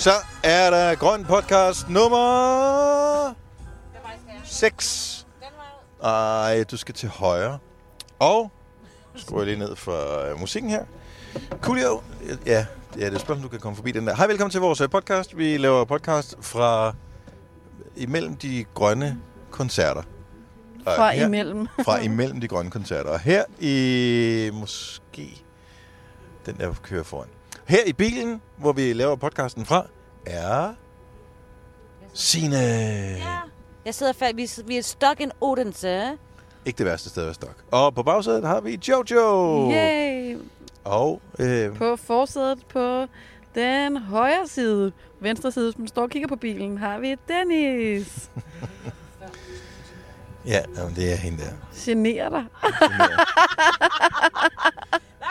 Så er der Grøn Podcast nummer 6. Ej, du skal til højre. Og skruer jeg lige ned for uh, musikken her. Coolio. Ja, det er det spørgsmål, du kan komme forbi den der. Hej, velkommen til vores øh, podcast. Vi laver podcast fra imellem de grønne koncerter. Og Fra her- imellem. fra imellem de grønne koncerter. Og her i måske den der kører foran. Her i bilen, hvor vi laver podcasten fra, er Signe. Ja. Jeg sidder fast. Vi, vi er stuck in Odense. Ikke det værste sted at være stok. Og på bagsædet har vi Jojo. Yay! Og øh, På forsædet på den højre side, venstre side, man står og kigger på bilen, har vi Dennis. ja, jamen, det er hende der. Generer dig.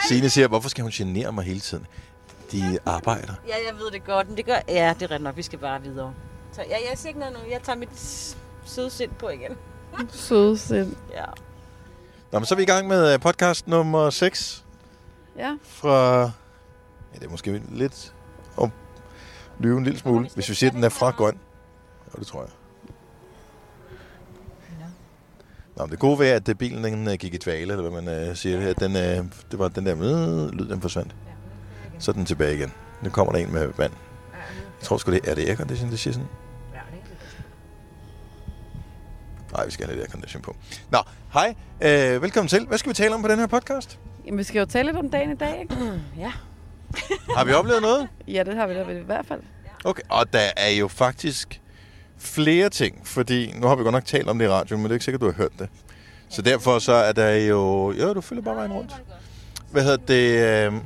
Signe siger, hvorfor skal hun genere mig hele tiden? De arbejder. Ja, jeg ved det godt, men det gør... Ja, det er ret nok. Vi skal bare videre. Så ja, jeg siger ikke noget nu. Jeg tager mit søde sind på igen. Søde sind. Ja. Nå, men så er vi i gang med øh, podcast nummer 6 Ja. fra... Ja, det er måske lidt at lyve en lille smule, hvis vi siger, at den er fra grøn. Og det tror jeg. Nå, men det gode ved, at det bilen den øh, gik i dvale, eller hvad man uh, siger, at den, uh, det var den der øh, lyd, den forsvandt. Så er den tilbage igen. Nu kommer der en med vand. Jeg tror sgu det er det aircondition, det siger sådan. Nej, vi skal have lidt aircondition på. Nå, hej. Øh, velkommen til. Hvad skal vi tale om på den her podcast? Jamen, vi skal jo tale lidt om dagen i dag, ikke? Ja. Har vi oplevet noget? Ja, det har vi da i hvert fald. Okay, og der er jo faktisk flere ting, fordi nu har vi godt nok talt om det i radioen, men det er ikke sikkert, du har hørt det. Så derfor så er der jo... Jo, du følger bare vejen rundt. Hvad hedder det?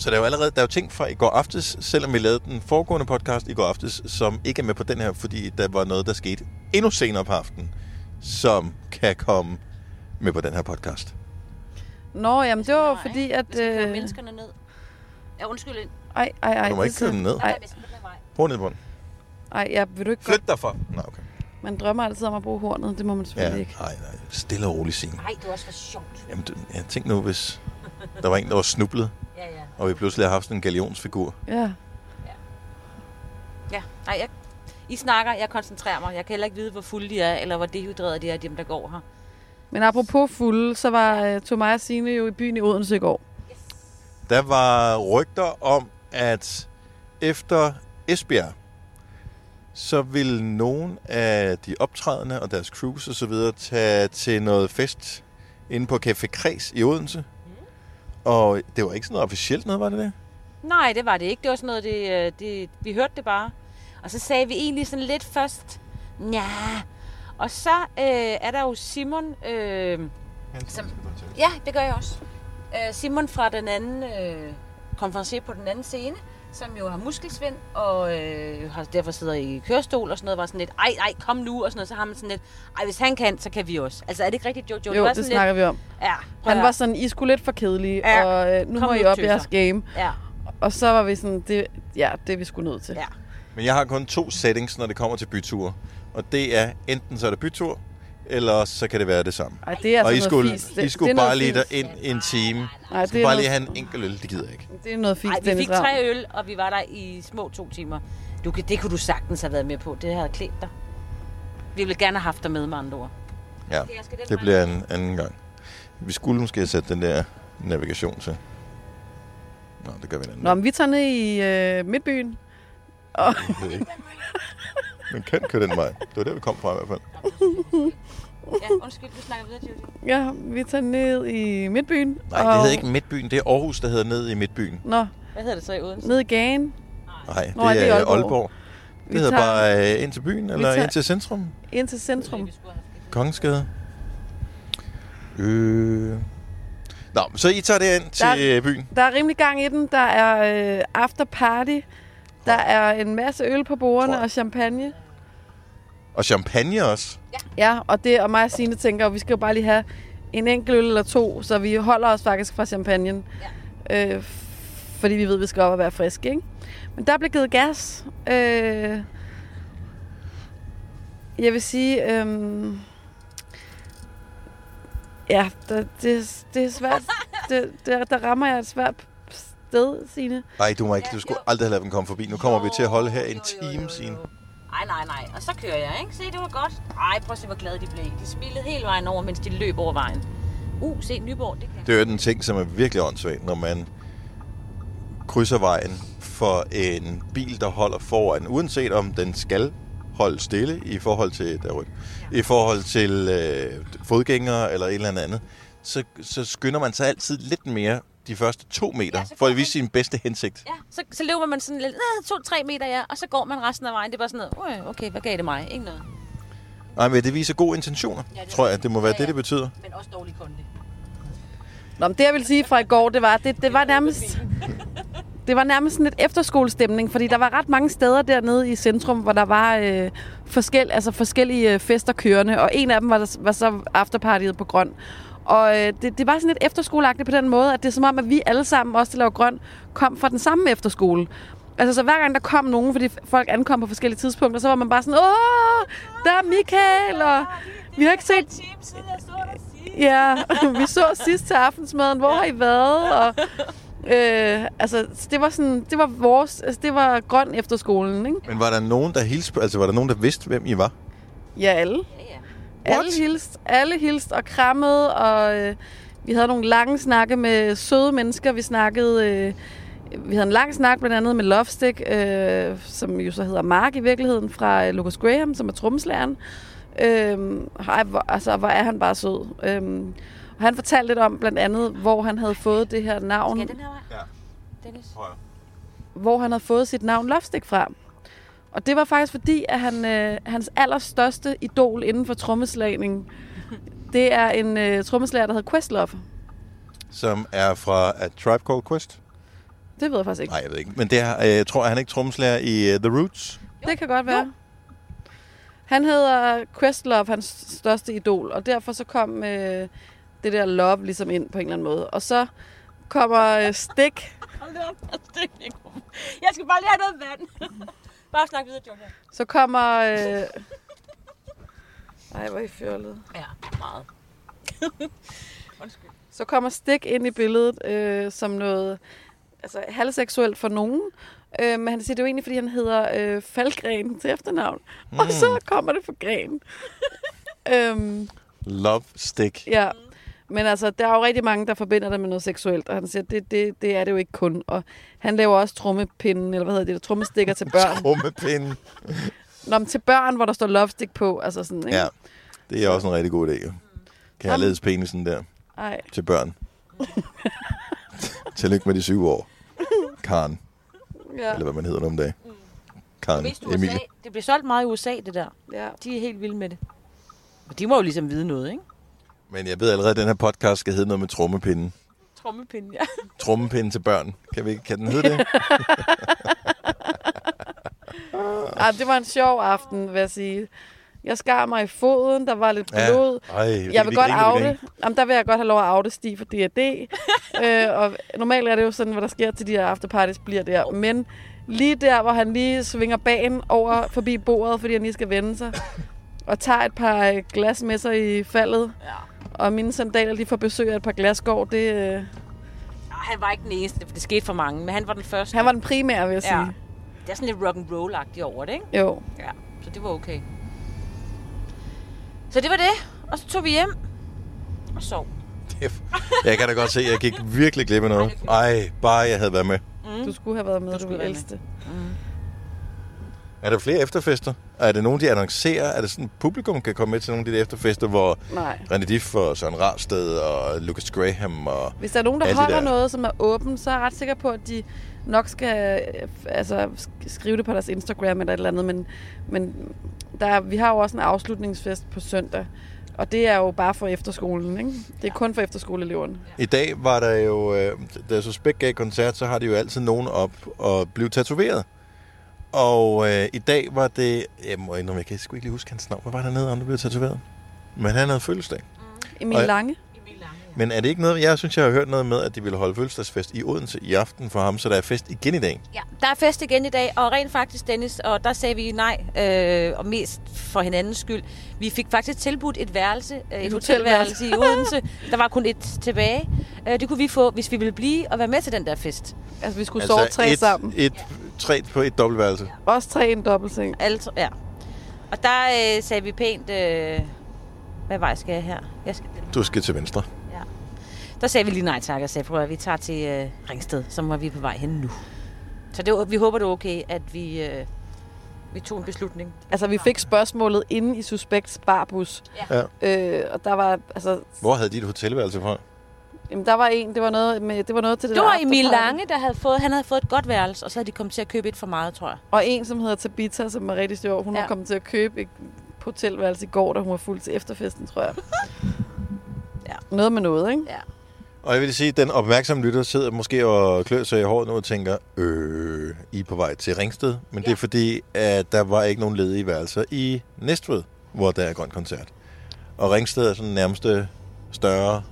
Så der er jo allerede der er jo ting fra i går aftes, selvom vi lavede den foregående podcast i går aftes, som ikke er med på den her, fordi der var noget, der skete endnu senere på aftenen, som kan komme med på den her podcast. Nå, jamen det var Nej, fordi, at... Vi skal køre Øh... menneskerne ned. Ja, undskyld. Ej, ej, ej. Du må ikke køre den ned. Ej. Prøv ned på den. ej, ja, vil du ikke godt... Flyt dig for. Nå, okay. Man drømmer altid om at bruge hornet. Det må man Ja, selvfølgelig ikke. nej, nej. Stille og roligt, Signe. Nej, det var også for sjovt. Jamen, du, jeg tænk nu, hvis der var en, der var snublet, Ja, ja. Og vi pludselig har haft sådan en galionsfigur. Ja. Ja, nej, jeg, I snakker, jeg koncentrerer mig. Jeg kan heller ikke vide, hvor fulde de er, eller hvor dehydrerede de er, dem der går her. Men apropos fulde, så var uh, Thomas og Signe jo i byen i Odense i går. Der var rygter om, at efter Esbjerg, så ville nogen af de optrædende og deres crews og så videre tage til noget fest inde på Café Kreds i Odense. Og det var ikke sådan noget officielt noget, var det det? Nej, det var det ikke. Det var sådan noget, det, øh, det, vi hørte det bare. Og så sagde vi egentlig sådan lidt først, ja. Og så øh, er der jo Simon, øh, Som- ja, det gør jeg også. Øh, Simon fra den anden øh, konferencier på den anden scene, som jo har muskelsvind, og øh, har derfor sidder i kørestol og sådan noget, var sådan lidt, ej, ej, kom nu, og sådan noget, så har man sådan lidt, ej, hvis han kan, så kan vi også. Altså, er det ikke rigtigt, Jojo? Jo, var det sådan snakker vi om. lidt, ja, Han var sådan, I skulle lidt for kedelige, Ja, og øh, nu må I op i tøser. jeres game. Ja, Og så var vi sådan, det, ja, det er vi sgu nødt til. ja. Men jeg har kun to settings, når det kommer til byture. Og det er, enten så er det bytur, eller så kan det være det samme. Ej, det er altså og I skulle. I skulle det bare lige fis. ind en time. Nej, I det er bare noget, lige have en enkelt øl, det gider jeg ikke. det er noget fis, Ej, vi fik tre øl, og vi var der i små to timer. Du, kan- det kunne du sagtens have været med på. Det havde klædt dig. Vi ville gerne have haft dig med, med andre ord. Ja, det bliver en anden gang. Vi skulle måske sætte den der navigation til. Nå, det gør vi en anden Nå, men vi tager ned i øh, Midtbyen. Og. Man kan køre den vej. Det var der, vi kom fra i hvert fald. Ja, undskyld, du snakker videre, Judy. ja, vi tager ned i Midtbyen. Nej, det hedder ikke Midtbyen. Det er Aarhus, der hedder ned i Midtbyen. Nå, Hvad hedder det så i Odense? ned i Gagen. Nej, det, Nå, det er er Aalborg. Aalborg. Det Vi hedder tager bare øh, ind til byen, eller tager- ind til centrum. ind til centrum. Vi Kongensgade. Øh. Nå, så I tager det ind til Der- øh, byen. Der er rimelig gang i den. Der er øh, after party. Der er en masse øl på bordene og champagne. Og champagne også. Ja, og det og mig og Signe tænker, at vi skal jo bare lige have en enkelt øl eller to, så vi holder os faktisk fra champagnen. Ja. Øh, fordi vi ved, at vi skal op og være friske, ikke? Men der blev givet gas. Øh, jeg vil sige... Øh, ja, der, det, det er svært. det, der, der rammer jeg et svært afsted, Signe. Nej, du må ikke. Du skulle aldrig have lavet dem komme forbi. Nu kommer vi til at holde her en Jo, jo, jo, time, jo, Signe. Jo. Ej, nej, nej. Og så kører jeg, ikke? Se, det var godt. Ej, prøv at se, hvor glade de blev. De smilede hele vejen over, mens de løb over vejen. Uh, se, Nyborg, det kan Det er jo den ting, som er virkelig åndssvagt, når man krydser vejen for en bil, der holder foran, uanset om den skal holde stille i forhold til, der er rødt, i forhold til øh, fodgængere eller et eller andet andet, så, så skynder man sig altid lidt mere de første to meter, Ja, for at vise sin bedste hensigt. Ja, så, så løber man sådan lidt, "Øh, to-tre meter, ja, og så går man resten af vejen. Det er bare sådan noget, "Øh, okay, hvad gav det mig? Ikke noget. Nej, men det viser gode intentioner, Ja, det tror jeg. Det må være Ja, det, ja. det betyder. Men også dårlig kunde. Nå, men det jeg vil sige fra i går, det var, det, det var nærmest... Det var nærmest sådan lidt efterskolestemning, fordi der var ret mange steder dernede i centrum, hvor der var øh, forskel, altså forskellige øh, fester kørende, og en af dem var, der, var så afterpartiet på Grøn. Og øh, det, det var sådan lidt efterskoleagtigt på den måde, at det er som om, at vi alle sammen, også der laver Grøn, kom fra den samme efterskole. Altså, så hver gang der kom nogen, fordi folk ankom på forskellige tidspunkter, så var man bare sådan, åh, der er Michael, og vi har ikke set. Ja, vi så sidst til aftensmaden. Hvor har I været? Og, øh, altså, det var sådan, det var vores, altså, det var grøn efterskolen, ikke? Men var der nogen, der hilste, altså var der nogen, der vidste, hvem I var? Ja, alle. Alle hilst, alle hilst og krammede, og øh, vi havde nogle lange snakke med søde mennesker. Vi snakkede, øh, vi havde en lang snak blandt andet med Lovestick, øh, som jo så hedder Mark i virkeligheden, fra øh, Lucas Graham, som er trommeslageren. Øh, hej, hvor, altså, hvor er han bare sød. Øh, og han fortalte lidt om blandt andet, hvor han havde fået det her navn, Skal den her vej? Ja. Dennis? hvor han havde fået sit navn Lovestick fra. Og det var faktisk fordi, at han, øh, hans allerstørste idol inden for trommeslagning, det er en øh, trommeslager, der hedder Questlove. Som er fra A Tribe Called Quest? Det ved jeg faktisk ikke. Nej, jeg ved ikke. Men det er, øh, jeg tror, er han ikke trommeslager i uh, The Roots? Det kan godt være. Han hedder Questlove, hans største idol, og derfor så kom øh, det der love ligesom ind på en eller anden måde. Og så kommer øh, Stick, Hold op, Jeg skal bare lige have noget vand. Bare snak videre, John. så kommer... Øh... Ej, hvor er I fjollet. Ja, meget. Undskyld. Så kommer Stik ind i billedet øh, som noget altså, halvseksuelt for nogen. Øh, men han siger, det er jo egentlig, fordi han hedder øh, Falgren til efternavn. Mm. Og så kommer det for gren. øhm, Love Stick. ja. Men altså, der er jo rigtig mange, der forbinder det med noget seksuelt. Og han siger, det, det, det er det jo ikke kun. Og han laver også trommepinden, eller hvad hedder det, der, trommestikker til børn. Rummepinde. Nå, men til børn, hvor der står love stick på. Altså sådan, ikke? Ja, det er også en rigtig god idé. jo. Kærlighedspenisen der Ej. til børn. Tillykke med de syv år. Karen, Ja. eller hvad man hedder nu om dagen. Karen, Vidste du, Emilie. USA, det bliver solgt meget i USA, det der. ja. De er helt vilde med det. Og de må jo ligesom vide noget, ikke? Men jeg ved allerede, at den her podcast skal hedde noget med trommepinden. Trommepinde, ja. Trommepinde til børn. Kan, vi, kan den hedde det? Ej, det var en sjov aften, vil jeg sige. Jeg skar mig i foden, der var lidt blod. Ej, Jeg vil vi godt griner. Jamen, der vil jeg godt have lov at afte Stig for D&D. øh, og normalt er det jo sådan, hvad der sker til de her afterparties, bliver der. Men lige der, hvor han lige svinger bagen over forbi bordet, fordi han lige skal vende sig, og tager et par glas med sig i faldet, ja. Og mine sandaler lige får besøg af et par glasgård, det, øh, han var ikke den eneste, for det skete for mange, men han var den første. han var den primære, vil jeg Ja. sige. Det er sådan lidt rock and roll-agtigt over det, ikke? Jo. Ja, så det var okay. Så det var det, og så tog vi hjem og sov. Jeg kan da godt se, at jeg gik virkelig glip af noget. Ej, bare jeg havde været med. Du skulle have været med, Du du, være ældste. Er der flere efterfester? Er det nogen, de annoncerer? Er det sådan, publikum kan komme med til nogle af de der efterfester, hvor Nej. René Diff og Søren Rarsted og Lucas Graham og... Hvis der er nogen, der holder der. noget, som er åbent, så er jeg ret sikker på, at de nok skal øh, altså, sk- skrive det på deres Instagram eller et eller andet. Men, men der, er- vi har jo også en afslutningsfest på søndag. Og det er jo bare for efterskolen, ikke? Det er kun for efterskoleeleverne. I dag var der jo, øh, da Suspekt gav koncert, så har de jo altid nogen op og blive tatoveret. Og øh, i dag var det, jeg må indrømme, jeg kan sgu ikke lige huske hans navn. Hvad var der nede, om der blev tatoveret? Men han havde fødselsdag. Emil Og- Lange. Men er det ikke noget, jeg synes, jeg har hørt noget med, at de ville holde fødselsdagsfest i Odense i aften for ham, så der er fest igen i dag? Ja, der er fest igen i dag, og rent faktisk, Dennis, og der sagde vi nej, øh, og mest for hinandens skyld. Vi fik faktisk tilbudt et værelse, øh, et hotelværelse i Odense. Der var kun et tilbage. Øh, det kunne vi få, hvis vi ville blive og være med til den der fest. Altså, vi skulle altså, sove tre et, sammen. Et, tre på et dobbeltværelse. Også tre i en dobbeltseng. Altså, ja. Og der øh, sagde vi pænt, øh, hvad vej skal jeg her? Jeg skal, Du skal til venstre. Der sagde vi lige nej tak, og sagde, prøv at vi tager til øh, Ringsted, så må vi er på vej hen nu. Så det, var- vi håber, det er okay, at vi, øh, vi tog en beslutning. Altså, vi fik spørgsmålet inde i Suspects barbus. Ja. Øh, og der var, altså, Hvor havde de et hotelværelse fra? jamen, der var en, det var noget, med, det var noget til det Det der var Emil. Lange, der havde fået, han havde fået et godt værelse, og så havde de kommet til at købe et for meget, tror jeg. Og en, som hedder Tabitha, som er rigtig sjov. Hun. Ja. var kommet til at købe et hotelværelse i går, da hun var fuld til efterfesten, tror jeg. Ja. Noget med noget, ikke? Ja. Og jeg vil sige, at den opmærksomme lytter sidder måske og klør sig i håret nu og tænker, øh, I er på vej til Ringsted. Men ja. det er fordi, at der var ikke nogen ledige værelser i Næstved, hvor der er grøn koncert. Og Ringsted er sådan nærmeste større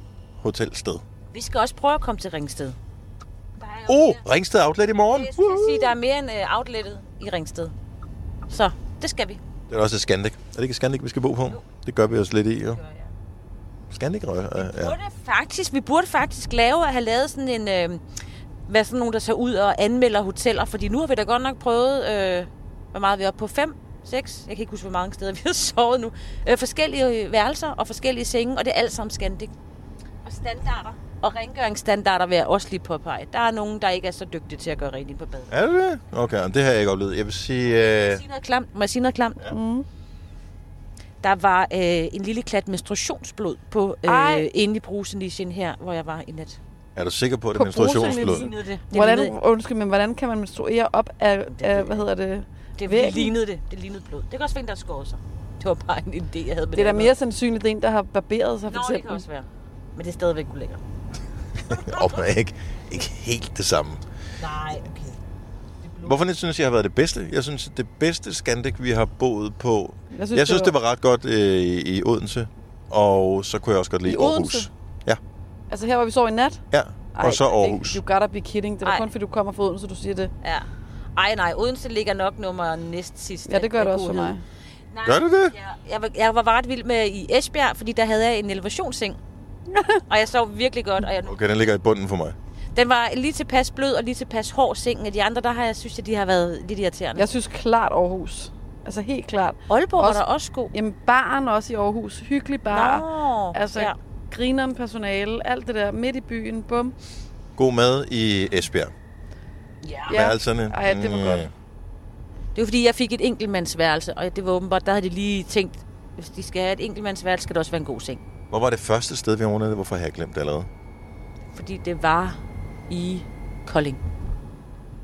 hotelsted. Vi skal også prøve at komme til Ringsted. Oh, Ringsted Outlet i morgen. Jeg skulle sige, der er mere end uh, outlettet i Ringsted. Så det skal vi. Det er også et Scandic. Er det ikke et Scandic, vi skal bo på? Det gør vi også lidt i, jo. Scandic, ja. ja. Burde faktisk, vi burde faktisk lave at have lavet sådan en... Øh, hvad sådan nogen, der tager ud og anmelder hoteller. Fordi nu har vi da godt nok prøvet... Øh, hvor meget er vi oppe på? Fem? Seks? Jeg kan ikke huske, hvor mange steder vi har sovet nu. Øh, forskellige værelser og forskellige senge, og det er alt sammen Scandic. Og standarder. Og rengøringsstandarder vil jeg også lige påpege. Der er nogen, der ikke er så dygtige til at gøre rent på badet. Er det det? Okay, det har jeg ikke oplevet. Jeg vil sige... Øh... Må jeg sige noget klamt? Må jeg sige noget klamt? Ja. Mm. Der var øh, en lille klat menstruationsblod på Ej. øh, inde i brusenisjen her, hvor jeg var i nat. Er du sikker på, at det er menstruationsblod? det. Det, Hvordan, lignede, undskyld, men hvordan kan man menstruere op af, af hvad hedder det? det, væggen? det lignede det. Det lignede blod. Det kan også være, en, der skåret sig. Det var bare en idé, jeg havde med Det er da mere sandsynligt, det er en, der har barberet sig, for Nå, det kan eksempel. også være. Men det er stadigvæk ulækkert. Og oh, ikke, ikke helt det samme. Nej, okay. Hvorfor jeg synes jeg har været det bedste? Jeg synes, det bedste Scandic, vi har boet på... Jeg synes, Jeg synes, det var ret godt øh, i Odense. Og så kunne jeg også godt lide I Aarhus. Odense? Altså her, hvor vi sov i nat? Ja, og så Aarhus. You gotta be kidding. Det var Ej. kun, fordi du kommer fra Odense, du siger det. Ja. Ej, nej, Odense ligger nok nummer næst sidst. Ja, det gør det også for mig. Nej, Gør det det? Jeg, jeg, var, jeg var ret vild med i Esbjerg, fordi der havde jeg en elevationsseng. og jeg sov virkelig godt, og jeg, Okay, den ligger i bunden for mig. den var lige tilpas blød og lige tilpas hård sengen. Og de andre, der har jeg synes, at de har været lidt irriterende. Jeg synes klart Aarhus. Altså helt klart. Aalborg Også- var der også god. Jamen, baren også i Aarhus. Hyggelig bar. Nå, Altså, ja. grineren personale. Alt det der midt i byen. Bum. God mad i Esbjerg. ja. Ja. Værelserne. Ej, det var mm, godt. Det var fordi, jeg fik et enkeltmandsværelse, og det var åbenbart, der havde de lige tænkt, hvis de skal have et enkeltmandsværelse, skal det også være en god seng. Hvor var det første sted, vi overnattede? Hvorfor har jeg glemt det allerede? Fordi det var i Kolding.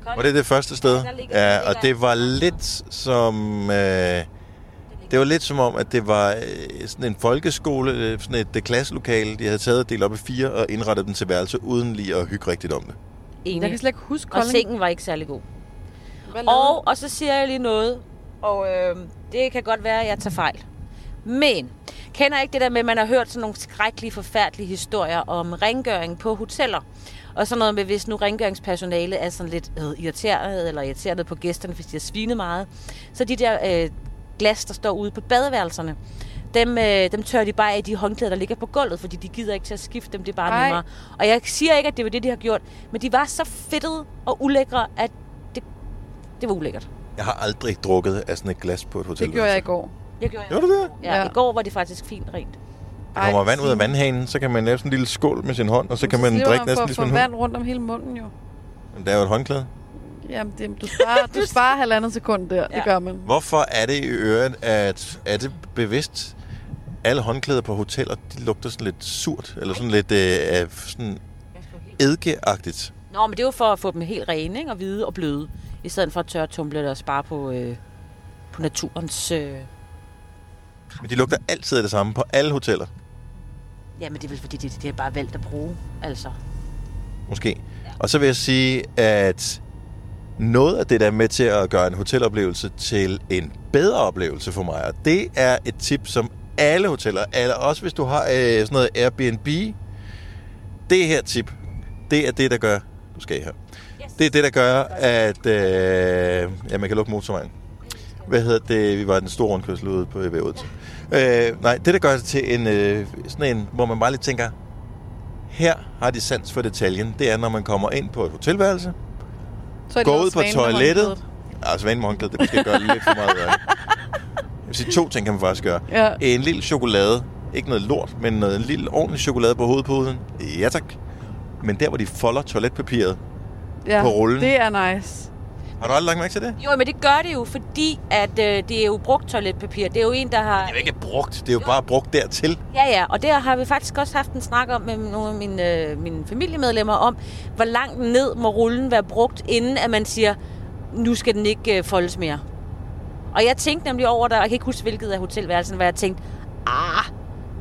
Var det det første sted? Ja, og det var lidt som... Øh, det var lidt som om, at det var øh, sådan en folkeskole, øh, sådan et øh, klasselokale, de havde taget og delt op i fire og indrettet den til værelse, uden lige at hygge rigtigt om det. Enig. Jeg kan slet ikke huske Og Kolding. sengen var ikke særlig god. Og, og så siger jeg lige noget, og øh, det kan godt være, at jeg tager fejl. Men kender ikke det der med, at man har hørt sådan nogle skrækkelige, forfærdelige historier om rengøring på hoteller? Og sådan noget med, hvis nu rengøringspersonale er sådan lidt øh, irriteret, eller irriteret på gæsterne, hvis de har svinet meget. Så de der øh, glas, der står ude på badeværelserne, dem, øh, dem tør de bare af de håndklæder, der ligger på gulvet, fordi de gider ikke til at skifte dem, det er bare Ej. nemmere. Og jeg siger ikke, at det var det, de har gjort, men de var så fedtede og ulækre, at det, det var ulækkert. Jeg har aldrig drukket af sådan et glas på et hotel. Det gjorde jeg i går. Jeg gjorde Gjorde du det? Ja, Ja. i går var det faktisk fint rent. Der kommer vand ud af vandhanen, så kan man lave sådan en lille skål med sin hånd, og så kan man drikke næsten ligesom for en hund. vand rundt om hele munden jo. Men der er jo et håndklæde. Jamen, det, du sparer, du sparer halvandet sekund der. Ja. Det gør man. Hvorfor er det i øret, at er det bevidst, alle håndklæder på hoteller, de lugter sådan lidt surt, eller sådan lidt øh, sådan eddikeagtigt. Nå, men det er jo for at få dem helt rene, ikke? og hvide og bløde. I stedet for at tørre tumble og spare på, øh, på naturens... Øh... Men de lugter altid af det samme på alle hoteller, Jamen, det er vel fordi, det, det er bare valgt at bruge, altså. måske. Og så vil jeg sige, at noget af det, der er med til at gøre en hoteloplevelse til en bedre oplevelse for mig, og det er et tip, som alle hoteller, eller også hvis du har øh, sådan noget Airbnb, det her tip, det er det, der gør... Du skal her. Det er det, der gør, at... Øh, ja, man kan lukke motorvejen. Hvad hedder det? Vi var den store rundkørsel ude på ved Odense. Øh, nej, det, der gør det til en, øh, sådan en, hvor man bare lige tænker, her har de sans for detaljen, det er, når man kommer ind på et hotelværelse, Så går ud på toilettet. Altså, vand med det måske gøre lidt for meget. Jeg vil sige, to ting kan man faktisk gøre. Ja. En lille chokolade. Ikke noget lort, men noget, en lille ordentlig chokolade på hovedpuden. Ja tak. Men der, hvor de folder toiletpapiret. Ja, på rullen. det er nice. Har du aldrig lagt mærke til det? Jo, men det gør det jo, fordi at øh, det er jo brugt toiletpapir. Det er jo en, der har... Det er jo ikke brugt. Det er jo bare brugt dertil. Ja, ja, og der har vi faktisk også haft en snak om med nogle af mine, øh, mine familiemedlemmer om, hvor langt ned må rullen være brugt, inden at man siger, nu skal den ikke øh, foldes mere. Og jeg tænkte nemlig over der, jeg kan ikke huske, hvilket af hotelværelsen, hvor jeg tænkte, ah,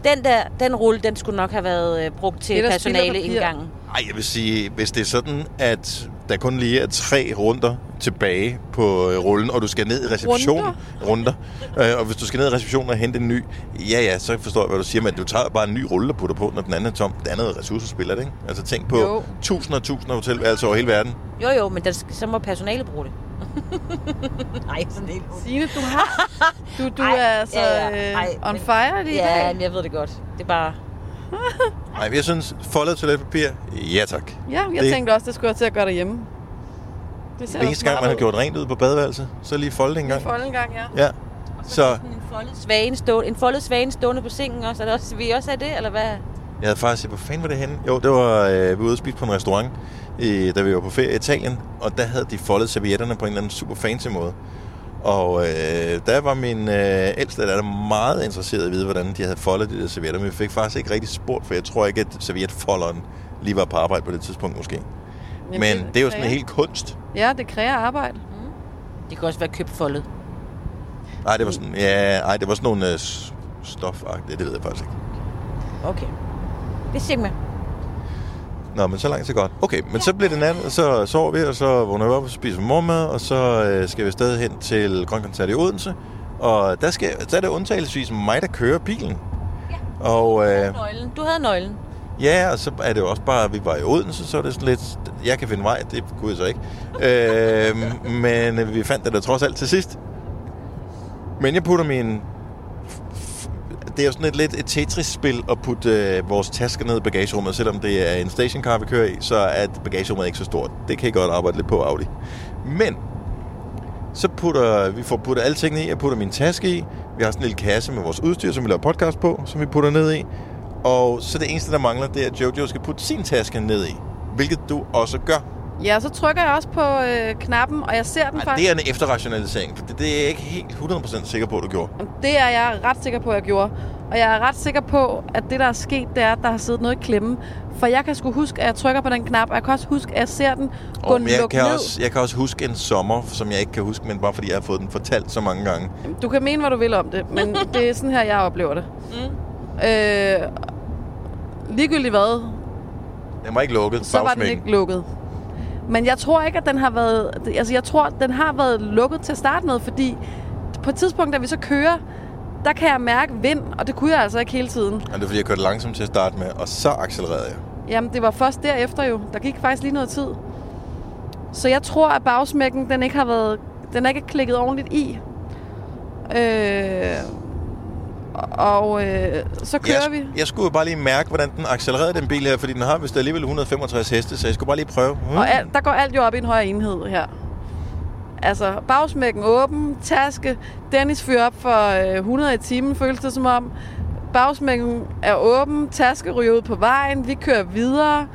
den der, den rulle, den skulle nok have været øh, brugt til er da Ej, jeg vil sige, hvis det er sådan, at der kun lige er tre runder tilbage på øh, rullen, og du skal ned i receptionen. Runder? Øh, og hvis du skal ned i receptionen og hente en ny, ja ja, så forstår jeg, hvad du siger, men du tager bare en ny rulle og putter på, når den anden er tom. Det andet er ressourcespiller, ikke? Altså tænk på Jo. tusinder og tusinder af hotelværelser over hele verden. Jo, jo, men der, så må personale bruge det. Nej, sådan helt Signe, du har... Du, du Ej, er altså ja, ja. øh, Ej, on men- fire lige i Ja, dag. men jeg ved det godt. Det er bare... Nej, jeg synes, foldet toiletpapir, ja tak. Ja, jeg Det- tænkte også, det skulle jeg til at gøre derhjemme. Det ser Hver eneste gang, man har gjort rent ud på badeværelset, så lige folde en gang. Folde en gang, ja. Ja. Så Sådan en foldet svane, stå, en foldet svane stående på sengen også. Er det også, vil I også have det, eller hvad? jeg havde faktisk set, hvor fanden var det henne? Jo, det var, øh, vi var ude og spise på en restaurant, i, da vi var på ferie i Italien, og der havde de foldet servietterne på en eller anden super fancy måde. Og øh, der var min øh, ældste datter meget interesseret i at vide, hvordan de havde foldet de der servietter, men vi fik faktisk ikke rigtig spurgt, for jeg tror ikke, at servietfolderen lige var på arbejde på det tidspunkt måske. Jamen, Men det er jo sådan en helt kunst. Ja, det kræver arbejde. Det kan også være købt foldet. Nej, det var sådan, ja, ej, det var sådan nogle øh, stofagtige, det ved jeg faktisk ikke. Okay. Det siger jeg med. Nå, men så langt så godt. Okay, men så bliver det nat, og så sover vi, og så vågner vi op og spiser morgenmad, og så øh, skal vi stadig hen til Grøn Koncert i Odense. Og der, skal, der er det undtagelsesvis mig, der kører bilen. Ja. Og øh, Nøglen. Du havde nøglen. ja, og så er det jo også bare, at vi var i Odense, så er det sådan lidt, jeg kan finde vej, det kunne jeg så ikke. øh, men øh, vi fandt det der trods alt til sidst. Men jeg putter min... Det er jo sådan et lidt et Tetris-spil at putte øh, vores tasker ned i bagagerummet, selvom det er en stationcar, vi kører i, så er bagagerummet ikke så stort. Det kan I godt arbejde lidt på, Audi. Men så putter vi får puttet alle tingene i. Jeg putter min taske i. Vi har sådan en lille kasse med vores udstyr, som vi laver podcast på, som vi putter ned i. Og så det eneste, der mangler, det er, at Jojo skal putte sin taske ned i. Hvilket du også gør. Ja, så trykker jeg også på øh, knappen, og jeg ser den Ej, faktisk. det er en efterrationalisering, for det, det er jeg ikke helt 100% sikker på, at du gjorde. Det er jeg ret sikker på, at jeg gjorde. Og jeg er ret sikker på, at det, der er sket, det er, at der har siddet noget i klemme. For jeg kan sgu huske, at jeg trykker på den knap, og jeg kan også huske, at jeg ser den gå Og jeg, kan ned. også, jeg kan også huske en sommer, som jeg ikke kan huske, men bare fordi jeg har fået den fortalt så mange gange. Du kan mene, hvad du vil om det, men det er sådan her, jeg oplever det. Mm. Øh, ligegyldigt hvad, Den var ikke lukket. så var den ikke lukket. Men jeg tror ikke, at den har været... Altså, jeg tror, den har været lukket til at starte med, fordi på et tidspunkt, da vi så kører, der kan jeg mærke vind, og det kunne jeg altså ikke hele tiden. Ja, det er fordi, jeg kørte langsomt til at starte med, og så accelererede jeg. Jamen, det var først derefter jo. Der gik faktisk lige noget tid. Så jeg tror, at bagsmækken, den ikke har været... Den er ikke klikket ordentligt i. Øh, og øh, så kører jeg, vi. Jeg skulle jo bare lige mærke, hvordan den accelererede, den bil her, fordi den har vist alligevel 165 heste, så jeg skulle bare lige prøve. Hmm. Og alt, der går alt jo op i en højere enhed her. Altså, bagsmækken åben, taske, Dennis fyrer op for øh, 100 i timen, føles det som om. Bagsmækken er åben, taske ryger ud på vejen, vi kører videre.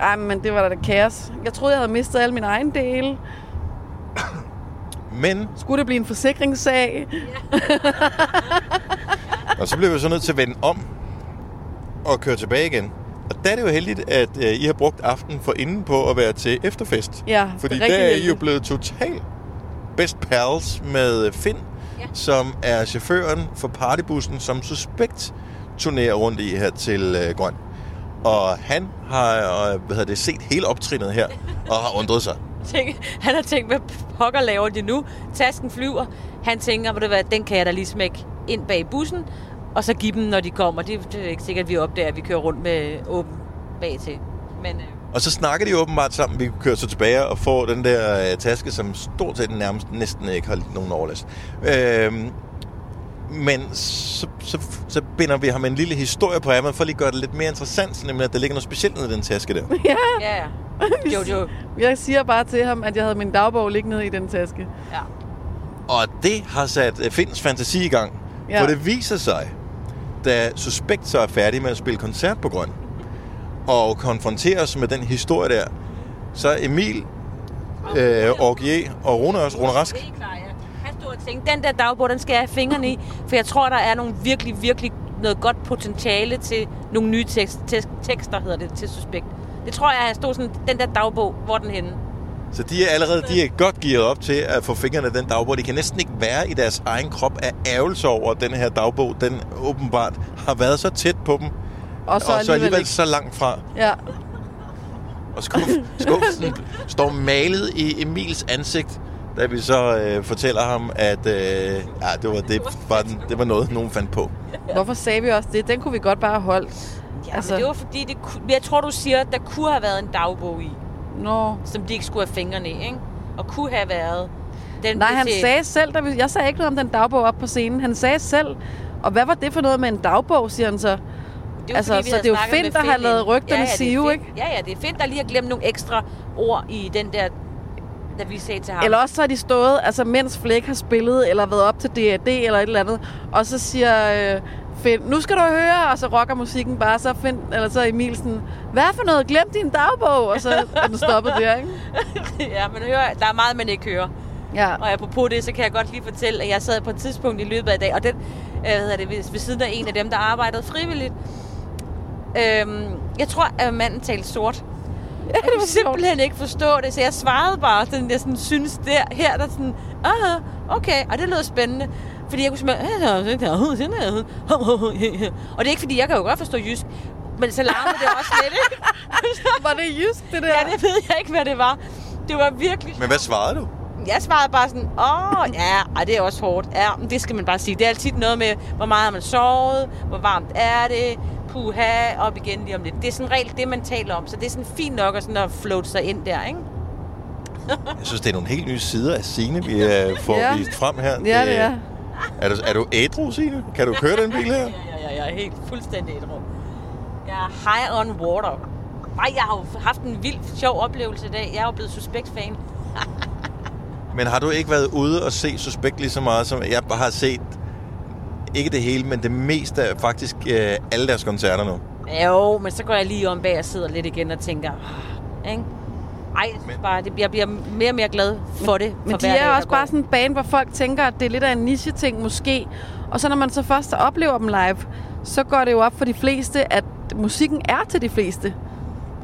Ej, men det var da kaos. Jeg troede, jeg havde mistet alle mine egne dele. Men, Skulle det blive en forsikringssag? og så blev vi så nødt til at vende om og køre tilbage igen. Og der er det jo heldigt, at øh, I har brugt aften for inden på at være til efterfest. Ja, Fordi det er der er I jo blevet totalt best pals med Finn, ja. som er chaufføren for partybussen, som suspekt turnerer rundt i her til øh, Grøn. Og han har øh, hvad hedder det, set hele optrinnet her, og har undret sig. Tænk, han har tænkt, hvad pokker laver de nu? Tasken flyver. Han tænker, ved du hvad, den kan jeg da lige smække ind bag bussen, og så give dem, når de kommer. Det, det er ikke sikkert, at vi opdager, at vi kører rundt med åben bag til. Men øh, Og så snakker de åbenbart sammen, vi kører så tilbage og får den der øh, taske, som stort set nærmest næsten ikke har nogen overlast. Øhm, men så, så, så binder vi ham en lille historie på ærmet, for lige at gøre det lidt mere interessant, nemlig at der ligger noget specielt nede i den taske der. ja, ja, ja. Jojo. jeg siger bare til ham, at jeg havde min dagbog liggende i den taske. Ja. Og det har sat øh, Finns fantasi i gang. Ja. For det viser sig, da Suspekt så er færdig med at spille koncert på Grøn, og konfronteres med den historie der, så Emil, øh, Orgier og Rune også, Rune Rask, tænkte, den der dagbog, den skal jeg have fingrene i, for jeg tror, der er nogle virkelig, virkelig noget godt potentiale til nogle nye tekst, tekster, hedder det, til Suspekt. Det tror jeg, jeg stod sådan, den der dagbog, hvor den henne? Så de er allerede de er godt gearet op til at få fingrene af den dagbog. De kan næsten ikke være i deres egen krop af ærgelse over, at den her dagbog, den åbenbart har været så tæt på dem, Og så, og så alligevel, alligevel ikke. så langt fra. Ja. Og skuff, skuffelsen står malet i Emils ansigt, da vi så øh, fortæller ham, at øh, ja, det, var, det, var den, det var noget, nogen fandt på. Hvorfor sagde vi også det? Den kunne vi godt bare have holdt. Ja, altså, men det var fordi, det, jeg tror, du siger, at der kunne have været en dagbog i, Nå. som de ikke skulle have fingrene i, ikke? Og kunne have været... Den Nej, han til- sagde selv, da vi, jeg sagde ikke noget om den dagbog op på scenen. Han sagde selv, og hvad var det for noget med en dagbog, siger han så? Det Altså, fordi, så det er jo Finn, der har lavet rygterne ja, ja, sive, ikke? Ja, ja, det er Finn, der lige har glemt nogle ekstra ord i den der, da vi sagde til ham. Eller også så har de stået, altså mens Flæk har spillet, eller været op til D&D eller et eller andet, og så siger øh, Finn, nu skal du høre, og så rocker musikken bare, så Finn, eller så Emil sådan, hvad for noget, glem din dagbog, og så er den stoppet der, ikke? ja, men hør, der er meget, man ikke hører. Ja. Og apropos det, så kan jeg godt lige fortælle, at jeg sad på et tidspunkt i løbet af i dag, og den, øh, hvad hedder det, ved, ved siden af en af dem, der arbejdede frivilligt. Øhm, jeg tror, at manden talte sort. Ja, Jeg kunne simpelthen ikke forstå det, så jeg svarede bare sådan, jeg sådan synes der, her der sådan, aha, okay, og det lød spændende. Fordi jeg kunne simpelthen... Og det er ikke, fordi jeg kan jo godt forstå jysk, men så larmede det også lidt, ikke? Var det jysk, det der? Ja, det ved jeg ikke, hvad det var. Det var virkelig... Men hvad svarede du? Jeg svarede bare sådan, åh, ja, ej, det er også hårdt. Ja, men det skal man bare sige. Det er altid noget med, hvor meget har man sovet, hvor varmt er det, puha, op igen lige om lidt. Det er sådan regel det, man taler om, så det er sådan fint nok at, sådan at float sig ind der, ikke? Jeg synes, det er nogle helt nye sider af Signe, vi øh, får Ja. vist frem her. Ja, det er. Er du, er du ædru, Signe? Kan du køre den bil her? Ja, ja, ja, jeg er helt fuldstændig ædru. Jeg er high on water. Nej, jeg har jo haft en vild sjov oplevelse i dag. Jeg er jo blevet suspekt-fan. Men har du ikke været ude og se Suspekt lige så meget, som jeg har set, ikke det hele, men det meste af faktisk øh, alle deres koncerter nu? Jo, men så går jeg lige om bag og sidder lidt igen og tænker, ah, ikke? Ej, Men- bare, det, jeg bliver mere og mere glad for det. Men for de hver dag, er der også bare sådan en bane, hvor folk tænker, at det er lidt af en niche-ting måske. Og så når man så først oplever dem live, så går det jo op for de fleste, at musikken er til de fleste.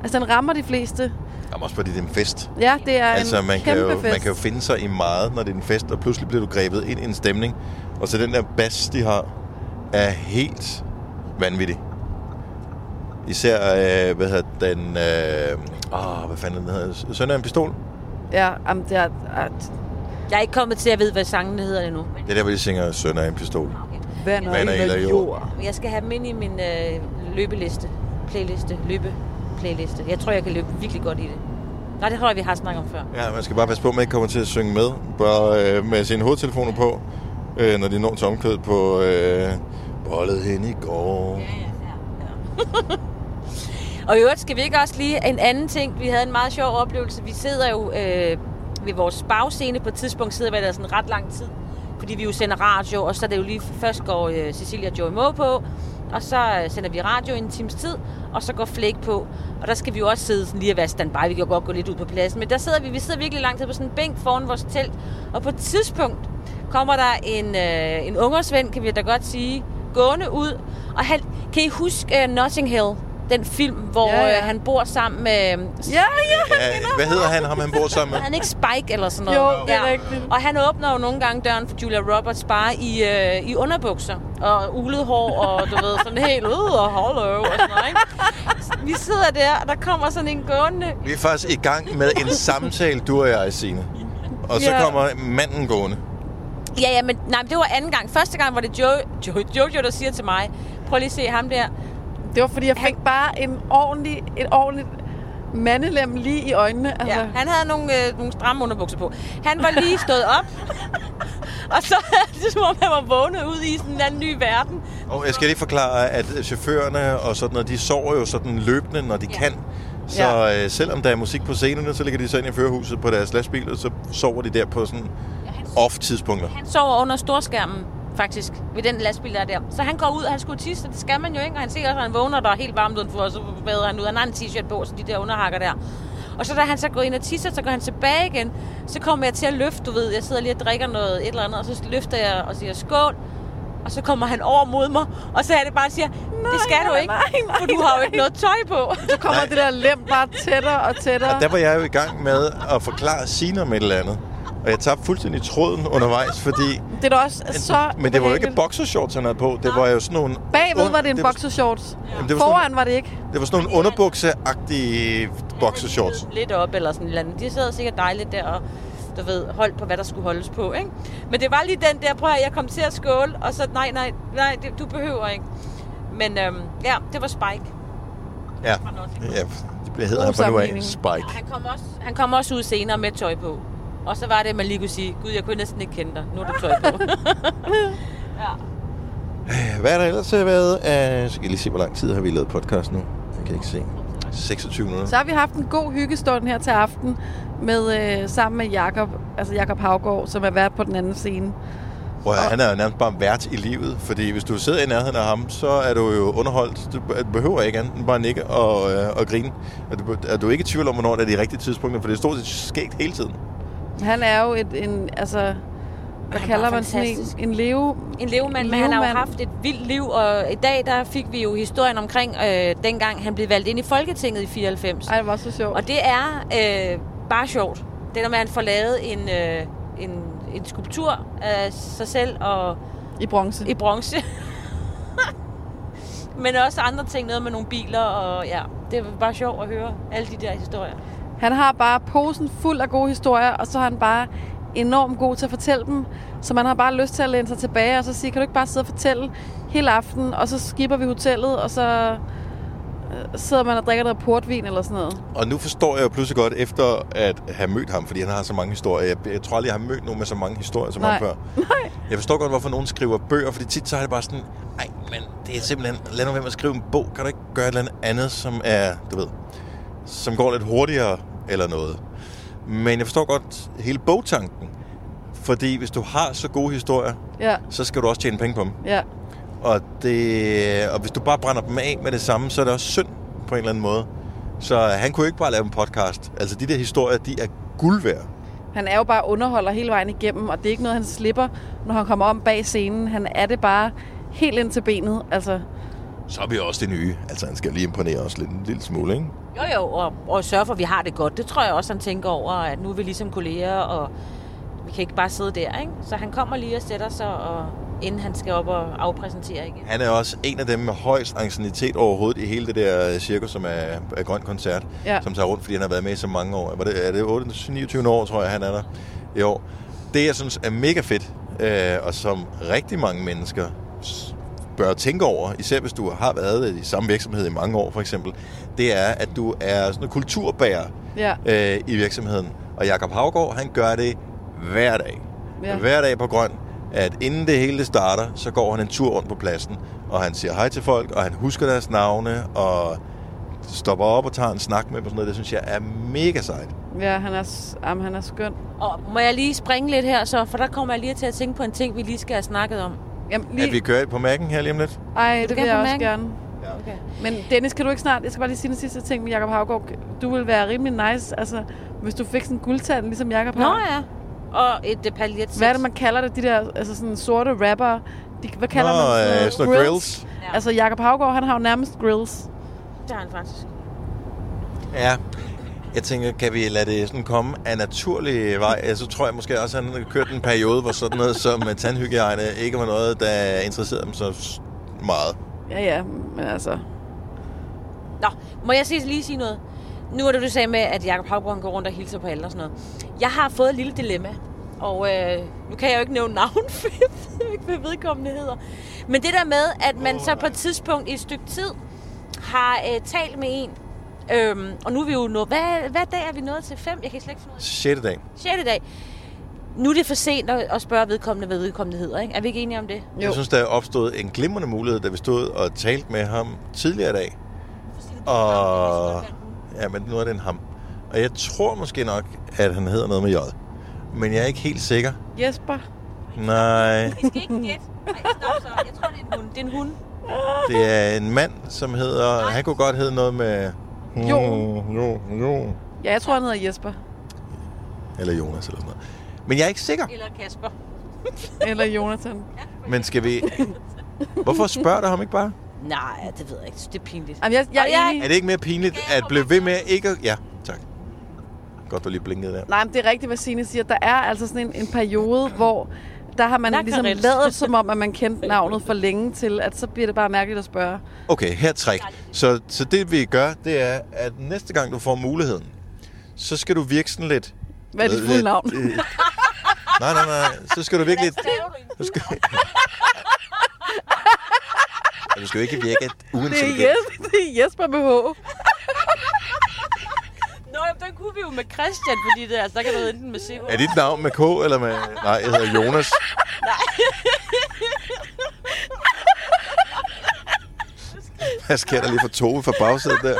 Altså, den rammer de fleste. Jamen også fordi det er en fest. Ja, det er altså, en man kan, jo, fest. man kan jo finde sig i meget, når det er en fest, og pludselig bliver du grebet ind i en stemning. Og så den der bass, de har, er helt vanvittig. Især, øh, hvad hedder den, øh, åh, hvad fanden den hedder, Sønder en pistol? Ja, jamen, det er, at Jeg er ikke kommet til at vide, hvad sangen hedder endnu. Det er der, hvor de synger Sønder en pistol. vand Vand og ild og jord. Men jeg skal have dem ind i min øh, løbeliste. Playliste. Løbe playliste. Jeg tror, jeg kan løbe virkelig godt i det. Nej, det tror jeg, vi har snakket om før. Ja, man skal bare passe på, at man ikke kommer til at synge med, bare øh, med sine hovedtelefoner på, øh, når de når til omkvædet på øh, bollet hen i går. Og i øvrigt skal vi ikke også lige en anden ting. Vi havde en meget sjov oplevelse. Vi sidder jo øh, ved vores bagscene på et tidspunkt, sidder vi der sådan ret lang tid. Fordi vi jo sender radio, og så er det jo lige først går øh, Cecilia og Joey Moe på, og så øh, sender vi radio i en times tid, og så går flæk på. Og der skal vi jo også sidde sådan lige og være standby. Vi kan jo godt gå lidt ud på pladsen. Men der sidder vi, vi sidder virkelig lang tid på sådan en bænk foran vores telt. Og på et tidspunkt kommer der en, øh, en ungersvend, kan vi da godt sige, gående ud. Og han, kan I huske uh, Notting Hill? Den film, hvor Ja, ja, ja. ja. han bor sammen med... Ja, ja. Ja, hvad hedder han, ham han bor sammen Er med? han ikke Spike eller sådan noget? Jo, det er rigtigt. Og han åbner jo nogle gange døren for Julia Roberts bare i, øh, i underbukser og ulet hår og du ved, sådan helt ud og holde og sådan noget, ikke? Vi sidder der, og der kommer sådan en gående. Vi er faktisk i gang med en samtale, du og jeg, Signe. Og så Ja. kommer manden gående. Ja, ja, men, nej, men det var anden gang. Første gang var det Joe, Joe, Jojo, der siger til mig, prøv lige at se ham der. Det var, fordi jeg fik bare en ordentlig, et ordentligt mandelem lige i øjnene. Altså, Ja, han havde nogle, øh, nogle stramme underbukser på. Han var lige stået op, og så det som om, han var vågnet ud i sådan en anden ny verden. Og jeg skal lige forklare, at chaufførerne og sådan noget, de sover jo sådan løbende, når de ja. kan. Så Ja. øh, selvom der er musik på scenerne, så ligger de så ind i førerhuset på deres lastbil, og så sover de der på sådan off-tidspunkter. Han sover under storskærmen, faktisk, ved den lastbil, der er der. Så han går ud, og han skulle tisse, og det skal man jo ikke. Og han ser også, at han vågner, der er helt varmt udenfor, og så bader han ud. Han har en t-shirt på, så de der underhakker der. Og så da han så går ind og tisser, så går han tilbage igen. Så kommer jeg til at løfte, du ved. Jeg sidder lige og drikker noget, et eller andet, og så løfter jeg og siger skål. Og så kommer han over mod mig, og så er det bare og siger, det skal du nej, ikke, nej, nej, for du har jo ikke noget tøj på. Så kommer det der lem bare tættere og tættere. Og der var jeg jo i gang med at forklare Sina om et eller andet. Og jeg tabte fuldstændig tråden undervejs, fordi... Det er da også så Men det var jo ikke boxershorts, han havde på. Det var jo sådan nogle... Bagved var det en det boxershorts. Jamen, det var sådan Foran var det ikke. Det var sådan nogle underbukseagtige boxershorts. Lidt op eller sådan et eller andet. De sad sikkert dejligt der og du ved, holdt på, hvad der skulle holdes på, ikke? Men det var lige den der, prøv at jeg kom til at skåle, og så, nej, nej, nej, det, du behøver ikke. Men øhm, ja, det var Spike. Ja, ja det bliver hedder han fra nu af. Spike. Han kom, også, han kom også ud senere med tøj på. Og så var det, at man lige kunne sige, gud, jeg kunne næsten ikke kende dig. Nu er du tøj på. ja. Hvad er der ellers øh, været. Så skal jeg lige se, hvor lang tid har vi lavet podcast nu. Jeg kan ikke se. 26 minutter. Så har vi haft en god hyggestund her til aften med øh, sammen med Jakob, altså Jakob Havgård, som er vært på den anden scene. Prøv, at han er jo nærmest bare vært i livet, fordi hvis du sidder i nærheden af ham, så er du jo underholdt. Du behøver ikke andet end bare nikke og, øh, og grine. Og du, er du ikke i tvivl om, hvornår det er de rigtige tidspunkter, for det er stort set skægt hele tiden. Han er jo et, en, altså, hvad Han kalder var man sådan en, en leve... En levemand, men han har jo haft et vildt liv, og i dag der fik vi jo historien omkring, øh, dengang han blev valgt ind i Folketinget i 94. Ej, det var så sjovt. Og det er øh, bare sjovt. Det der med, at han får lavet en, øh, en, en skulptur af sig selv og I bronze. i bronze. Men også andre ting, noget med nogle biler, og ja, det er bare sjovt at høre alle de der historier. Han har bare posen fuld af gode historier, og så er han bare enormt god til at fortælle dem. Så man har bare lyst til at læne sig tilbage og så sige, kan du ikke bare sidde og fortælle hele aftenen, og så skipper vi hotellet, og så øh, sidder man og drikker noget portvin eller sådan noget. Og nu forstår jeg jo pludselig godt, efter at have mødt ham, fordi han har så mange historier. Jeg, jeg tror aldrig, jeg har mødt nogen med så mange historier som Nej. ham før. Nej. Jeg forstår godt, hvorfor nogen skriver bøger, fordi tit så er det bare sådan, ej, men det er simpelthen, lad nu være med at skrive en bog. Kan du ikke gøre et eller andet, som er, du ved, som går lidt hurtigere eller noget. Men jeg forstår godt hele bogtanken. Fordi hvis du har så gode historier, Ja, så skal du også tjene penge på dem. ja. Og, det, og hvis du bare brænder dem af med det samme, så er det også synd på en eller anden måde. Så han kunne ikke bare lave en podcast. Altså de der historier, de er guld værd. Han er jo bare underholder hele vejen igennem, og det er ikke noget, han slipper, når han kommer om bag scenen. Han er det bare helt ind til benet. Altså, Så er vi også det nye. Altså han skal lige imponere os lidt en lille smule, ikke? Jo jo, og, og sørge for, at vi har det godt. Det tror jeg også, han tænker over, at nu er vi ligesom kolleger, og vi kan ikke bare sidde der, ikke? Så han kommer lige og sætter sig, og, inden han skal op og afpræsentere igen. Han er også en af dem med højst anciennitet overhovedet i hele det der cirkus, som er, er Grøn Koncert, Ja. som tager rundt, fordi han har været med i så mange år. Var det, er det 28, 29 år, tror jeg, han er der i år. Det, jeg synes er mega fedt, øh, og som rigtig mange mennesker bør tænke over, især hvis du har været i samme virksomhed i mange år, for eksempel, det er, at du er sådan en kulturbærer ja. øh, i virksomheden. Og Jakob Havgård, han gør det hver dag. Ja. Hver dag på grøn. At inden det hele starter, så går han en tur rundt på pladsen. Og han siger hej til folk, og han husker deres navne, og stopper op og tager en snak med dem og sådan noget. Det synes jeg er mega sejt. Ja, han er, jamen, han er skøn. Og må jeg lige springe lidt her så, for der kommer jeg lige til at tænke på en ting, vi lige skal have snakket om. Jamen, Lige... At vi kører på mærken her lige om lidt. Ej, du det vil jeg også mærken? gerne. Okay. Men Dennis, kan du ikke snart... Jeg skal bare lige sige den sidste ting med Jacob Havgaard. Du vil være rimelig nice, altså, hvis du fik sådan en guldtand, ligesom Jacob Nå har. ja. Og et uh, paljet. Hvad er det, man kalder det? De der altså sådan sorte rapper. De, hvad kalder Nå, man øh, sådan noget grills. Ja. Altså, Jacob Havgaard, han har jo nærmest grills. Det har han faktisk. Ja. Jeg tænker, kan vi lade det sådan komme af naturlig vej? Så tror jeg måske også, at han har kørt en periode, hvor sådan noget som øh, tandhygiejne ikke var noget, der interesserede dem så meget. Ja, ja, men altså... Nå, må jeg sige, lige sige noget? Nu er det, du sagde med, at Jacob Havgård går rundt og hilser på alle og sådan noget. Jeg har fået et lille dilemma. Og øh, nu kan jeg jo ikke nævne navn, for jeg ved ikke, hvad vedkommende hedder. Men det der med, at man så på et tidspunkt i et stykke tid har øh, talt med en, Øhm, og nu er vi jo nået... Hvad, hvad dag er vi nået til? Fem? Jeg kan slet ikke finde ud af 6. dag. det. Sjette dag. Nu er det for sent at, at spørge vedkommende, hvad vedkommende hedder, ikke? Er vi ikke enige om det? Jo. Jeg synes, der er opstået en glimrende mulighed, da vi stod og talte med ham tidligere i dag. Og... Ja, men nu er det en ham. Og jeg tror måske nok, at han hedder noget med J. Men jeg er ikke helt sikker. Jesper. Nej, Vi skal ikke gætte. Nej, stop så. Jeg tror, det er en hund. Det er en hund. det er en mand, som hedder... Han kunne godt hedde noget med... Jo. Jo, jo. Ja, jeg tror, han hedder Jesper. Eller Jonas eller sådan noget. Men jeg er ikke sikker. Eller Kasper. Eller Jonathan. Men skal vi... Hvorfor spørger du ham ikke bare? Nej, det ved jeg ikke. Det er pinligt. Jamen, jeg, jeg er jeg- enig. Er det ikke mere pinligt at blive ved med ikke at... Ja, tak. Godt, du lige blinkede der. Nej, men det er rigtigt, hvad Signe siger. Der er altså sådan en, en periode, hvor der har man ligesom lavet som om, at man kendte navnet for længe til, at så bliver det bare mærkeligt at spørge. Okay, her træk. Så, så det vi gør, det er, at næste gang du får muligheden, så skal du virke sådan lidt... Hvad er dit fulde navn? Øh, nej, nej, nej. Så skal du virkelig... Du skal... Du skal jo ikke virke Det er, uintelligent. Jesper, det er Jesper med H. Jamen, den kunne vi jo med Christian, fordi det er, så kan du enten med CH. Er dit navn med K eller med... Nej, jeg hedder Jonas. Hvad sker der lige for Tove fra bagsædet der?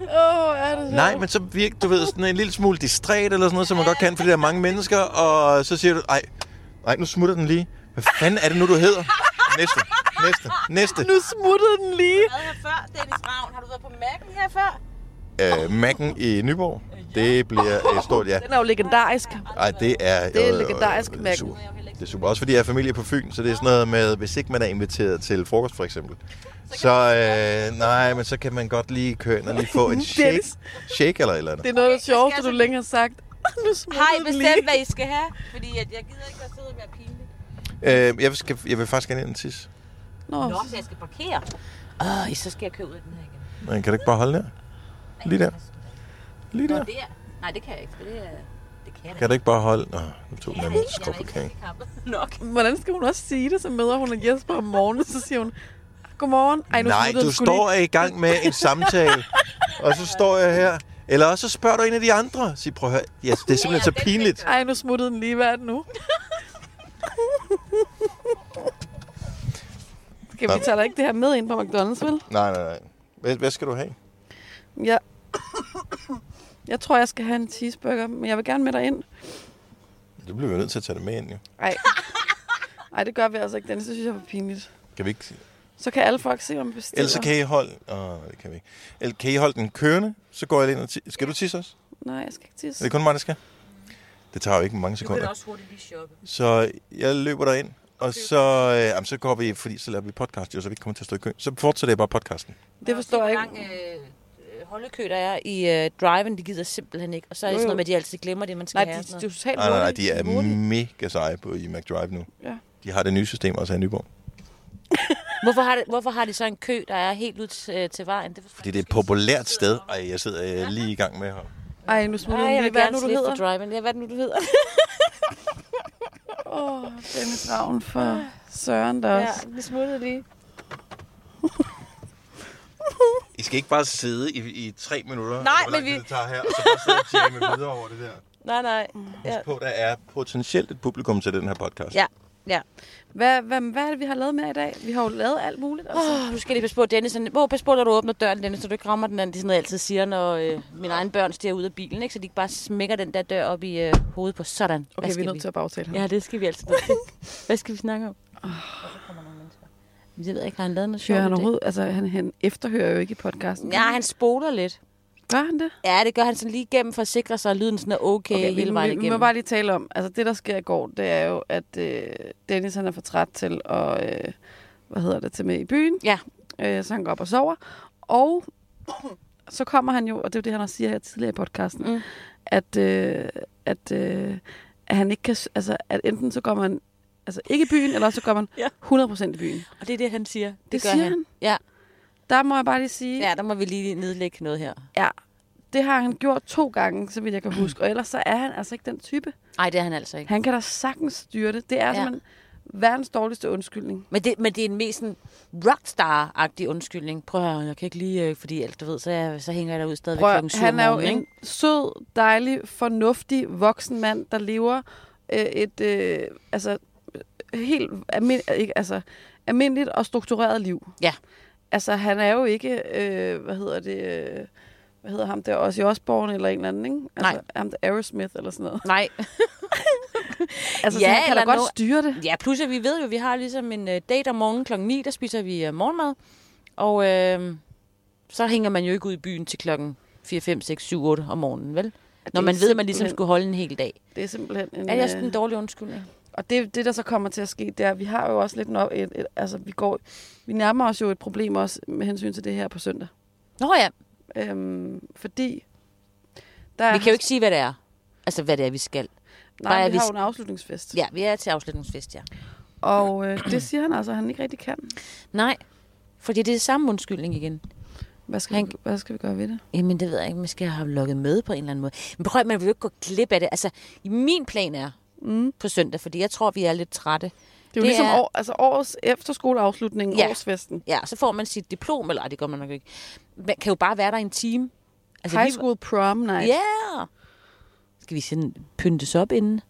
Åh, oh, er det så? Nej, men så virker du ved, sådan en lille smule distræt eller sådan noget, som man godt kan, fordi der er mange mennesker, og så siger du, ej, ej, nu smutter den lige. Hvad fanden er det nu, du hedder? Næste, næste, næste. Nu smuttede den lige. Hvad her før, Dennis Ravn? Har du været på Mac'en her før? Øh, Mac'en i Nyborg, det bliver et stort ja. Den er jo legendarisk. Ej, det er... Det er øh, legendarisk øh, Mac'en. Det er super. Også fordi jeg er familie på Fyn, så det er sådan noget med, hvis ikke man er inviteret til frokost for eksempel, så, øh, nej, men så kan man godt lige køre ind og lige få en shake, shake eller et eller andet. Det er noget af det sjoveste, du længe har sagt. Nu smuttede Har I den bestemt, hvad I skal have? Fordi at jeg gider ikke at sidde og være pinlig. Øh, jeg, skal, jeg vil faktisk gerne ind og tisse. Nå, Nå, så jeg skal parkere. Åh, så skal jeg køre ud af den her igen. Men kan du ikke bare holde der? Lige der. Lige Nå, der. er... Nej, det kan jeg ikke, for det er... Det kan Kan du ikke bare holde... Nå, nu tog den anden handicappet nok. hvordan skal hun også sige det? Så møder hun Jesper om morgenen, så siger hun, Godmorgen. Ej, nu Nej, du står er i gang med en samtale, og så står jeg her. Eller også så spørger du en af de andre. Sig, prøv at høre. Ja, det er simpelthen så pinligt. Ej, nu smuttede den lige. Hvad er det nu? Skal vi tage ikke det her med ind på McDonald's, vel? Nej, nej, nej. Hvad, hvad skal du have? Ja. Jeg tror, jeg skal have en cheeseburger, men jeg vil gerne med dig ind. Du bliver vi nødt til at tage det med ind, jo. Ej. Ej, det gør vi altså ikke. Den synes jeg var pinligt. Kan vi ikke... Så kan alle folk se, hvad man bestiller. Ellers så kan I holde... Åh, det kan vi ikke. Eller kan I holde den kørende? Så går jeg ind og ti- Skal du tisse også? Nej, jeg skal ikke Er tisse. det kun mig, der skal? Det tager jo ikke mange Du kan sekunder. også hurtigt lige shoppe. Så jeg løber derind, og så, øh, jamen, så går vi, fordi så laver vi podcast, jo, så vi ikke kommer til at stå i kø. Så fortsætter jeg bare podcasten. Det forstår jeg Hvor ikke. lang øh, holdekø der er i øh, driven, de gider simpelthen ikke. Og så er det sådan noget med, at de altid glemmer det, man skal Nej, have. de, de er totalt Nej, nej, nej, de er mega seje på i McDrive nu. Ja. De har det nye system også her i Nyborg. Hvorfor, har det, hvorfor har de så en kø, der er helt ud til, til vejen? Det Fordi det er et populært sted. Ej, jeg sidder øh, lige i gang med her. Ej, nu smuttede Ej, jeg lige. vil Hvad er nu, du slippe hedder? for driven. Ja, hvad er det nu, du hedder? Åh, oh, Dennis Ravn for Søren der ja, også. det smuttede lige. Skal ikke bare sidde i, i tre minutter, Nej, hvor men vi- det tager her, og så bare sidde og jamme videre over det der. Nej, nej. Ja. Husk på, der er potentielt et publikum til den her podcast. Ja, ja. Hvad, hvad, hvad er det, vi har lavet med i dag? Vi har jo lavet alt muligt. Altså. Oh, nu skal jeg lige passe på, Dennis. Hvor pas på, når du åbner døren, Dennis, så du ikke rammer den anden. Det er sådan noget, jeg altid siger, når øh, mine egne børn stiger ud af bilen, ikke? Så de ikke bare smækker den der dør op i øh, hovedet på sådan. Okay, Hvad vi er nødt til at bagtale ham. Ja, det skal vi altid. Hvad skal vi snakke om? Oh. Det ved jeg ikke, har han lavet noget sjovt? Han overhovedet? Altså, han, han efterhører jo ikke i podcasten. Ja, han spoler lidt. Gør han det? Ja, det gør han sådan lige igennem for at sikre sig, at lyden sådan er okay, okay hele vejen vi, vi må igennem. bare lige tale om, altså det, der sker i går, det er jo, at øh, Dennis han er for træt til at, øh, hvad hedder det, til med i byen. Ja. Øh, så han går op og sover. Og så kommer han jo, og det er jo det, han også siger her tidligere i podcasten, Mm. at, øh, at, øh, at han ikke kan, altså at enten så går man altså ikke i byen, eller så går man Ja. 100% i byen. Og det er det, han siger. Det, Det gør siger han. han. Ja. Der må jeg bare lige sige, ja, der må vi lige nedlægge noget her. ja, det har han gjort to gange, så vidt jeg kan huske. Og ellers så er han altså ikke den type. Nej, det er han altså ikke. Han kan da sagtens styre det. Det er Ja. simpelthen Verdens dårligste undskyldning. Men det, men det er en mest sådan rockstar-agtig undskyldning. Prøv at høre, jeg kan ikke lige, øh, fordi alt du ved, så, jeg, så hænger jeg derude stadigvæk Prøv, klokken han er jo morgenen, en sød, dejlig, fornuftig voksen mand, der lever øh, et øh, altså, helt almin- ikke, altså, almindeligt og struktureret liv. Ja. Altså, han er jo ikke, øh, hvad hedder det, øh, hvad hedder ham der, Ozzy Osbourne eller en eller anden, ikke? Altså, Nej. ham der Aerosmith eller sådan noget. Nej. Altså, Ja, han kan da godt no- styre det. Ja, plus at vi ved jo, at vi har ligesom en uh, date om morgenen klokken 9, der spiser vi uh, morgenmad. Og øh, så hænger man jo ikke ud i byen til klokken 4, 5, 6, 7, 8 om morgenen, vel? Når man ved, at man ligesom skulle holde en hel dag. Det er simpelthen en... Er det også øh, en dårlig undskyldning? Og det, det, der så kommer til at ske, det er, at vi har jo også lidt nok et, et, altså vi går, vi nærmer os jo et problem også med hensyn til det her på søndag. Nå ja, Øhm, fordi der vi kan jo ikke sige, hvad det er. Altså, hvad det er, vi skal. nej, bare, vi vi har jo en afslutningsfest. Ja, vi er til afslutningsfest, ja. Og øh, det siger han altså, at han ikke rigtig kan. Nej, fordi det er samme undskyldning igen. Hvad skal, Han- vi, hvad skal vi gøre ved det? Jamen, det ved jeg ikke. Man skal have lukket med på en eller anden måde. Men prøv man vil jo ikke gå glip af det. Altså, min plan er Mm. på søndag, fordi jeg tror, vi er lidt trætte. Det er jo Det ligesom er- år, altså årets efterskoleafslutning, Ja. årsfesten. Ja, så får man sit diplom, eller ej, det gør man nok ikke. Man kan jo bare være der i en time. Altså, High school prom night. Ja! Yeah. Skal vi sådan pyntes op inden?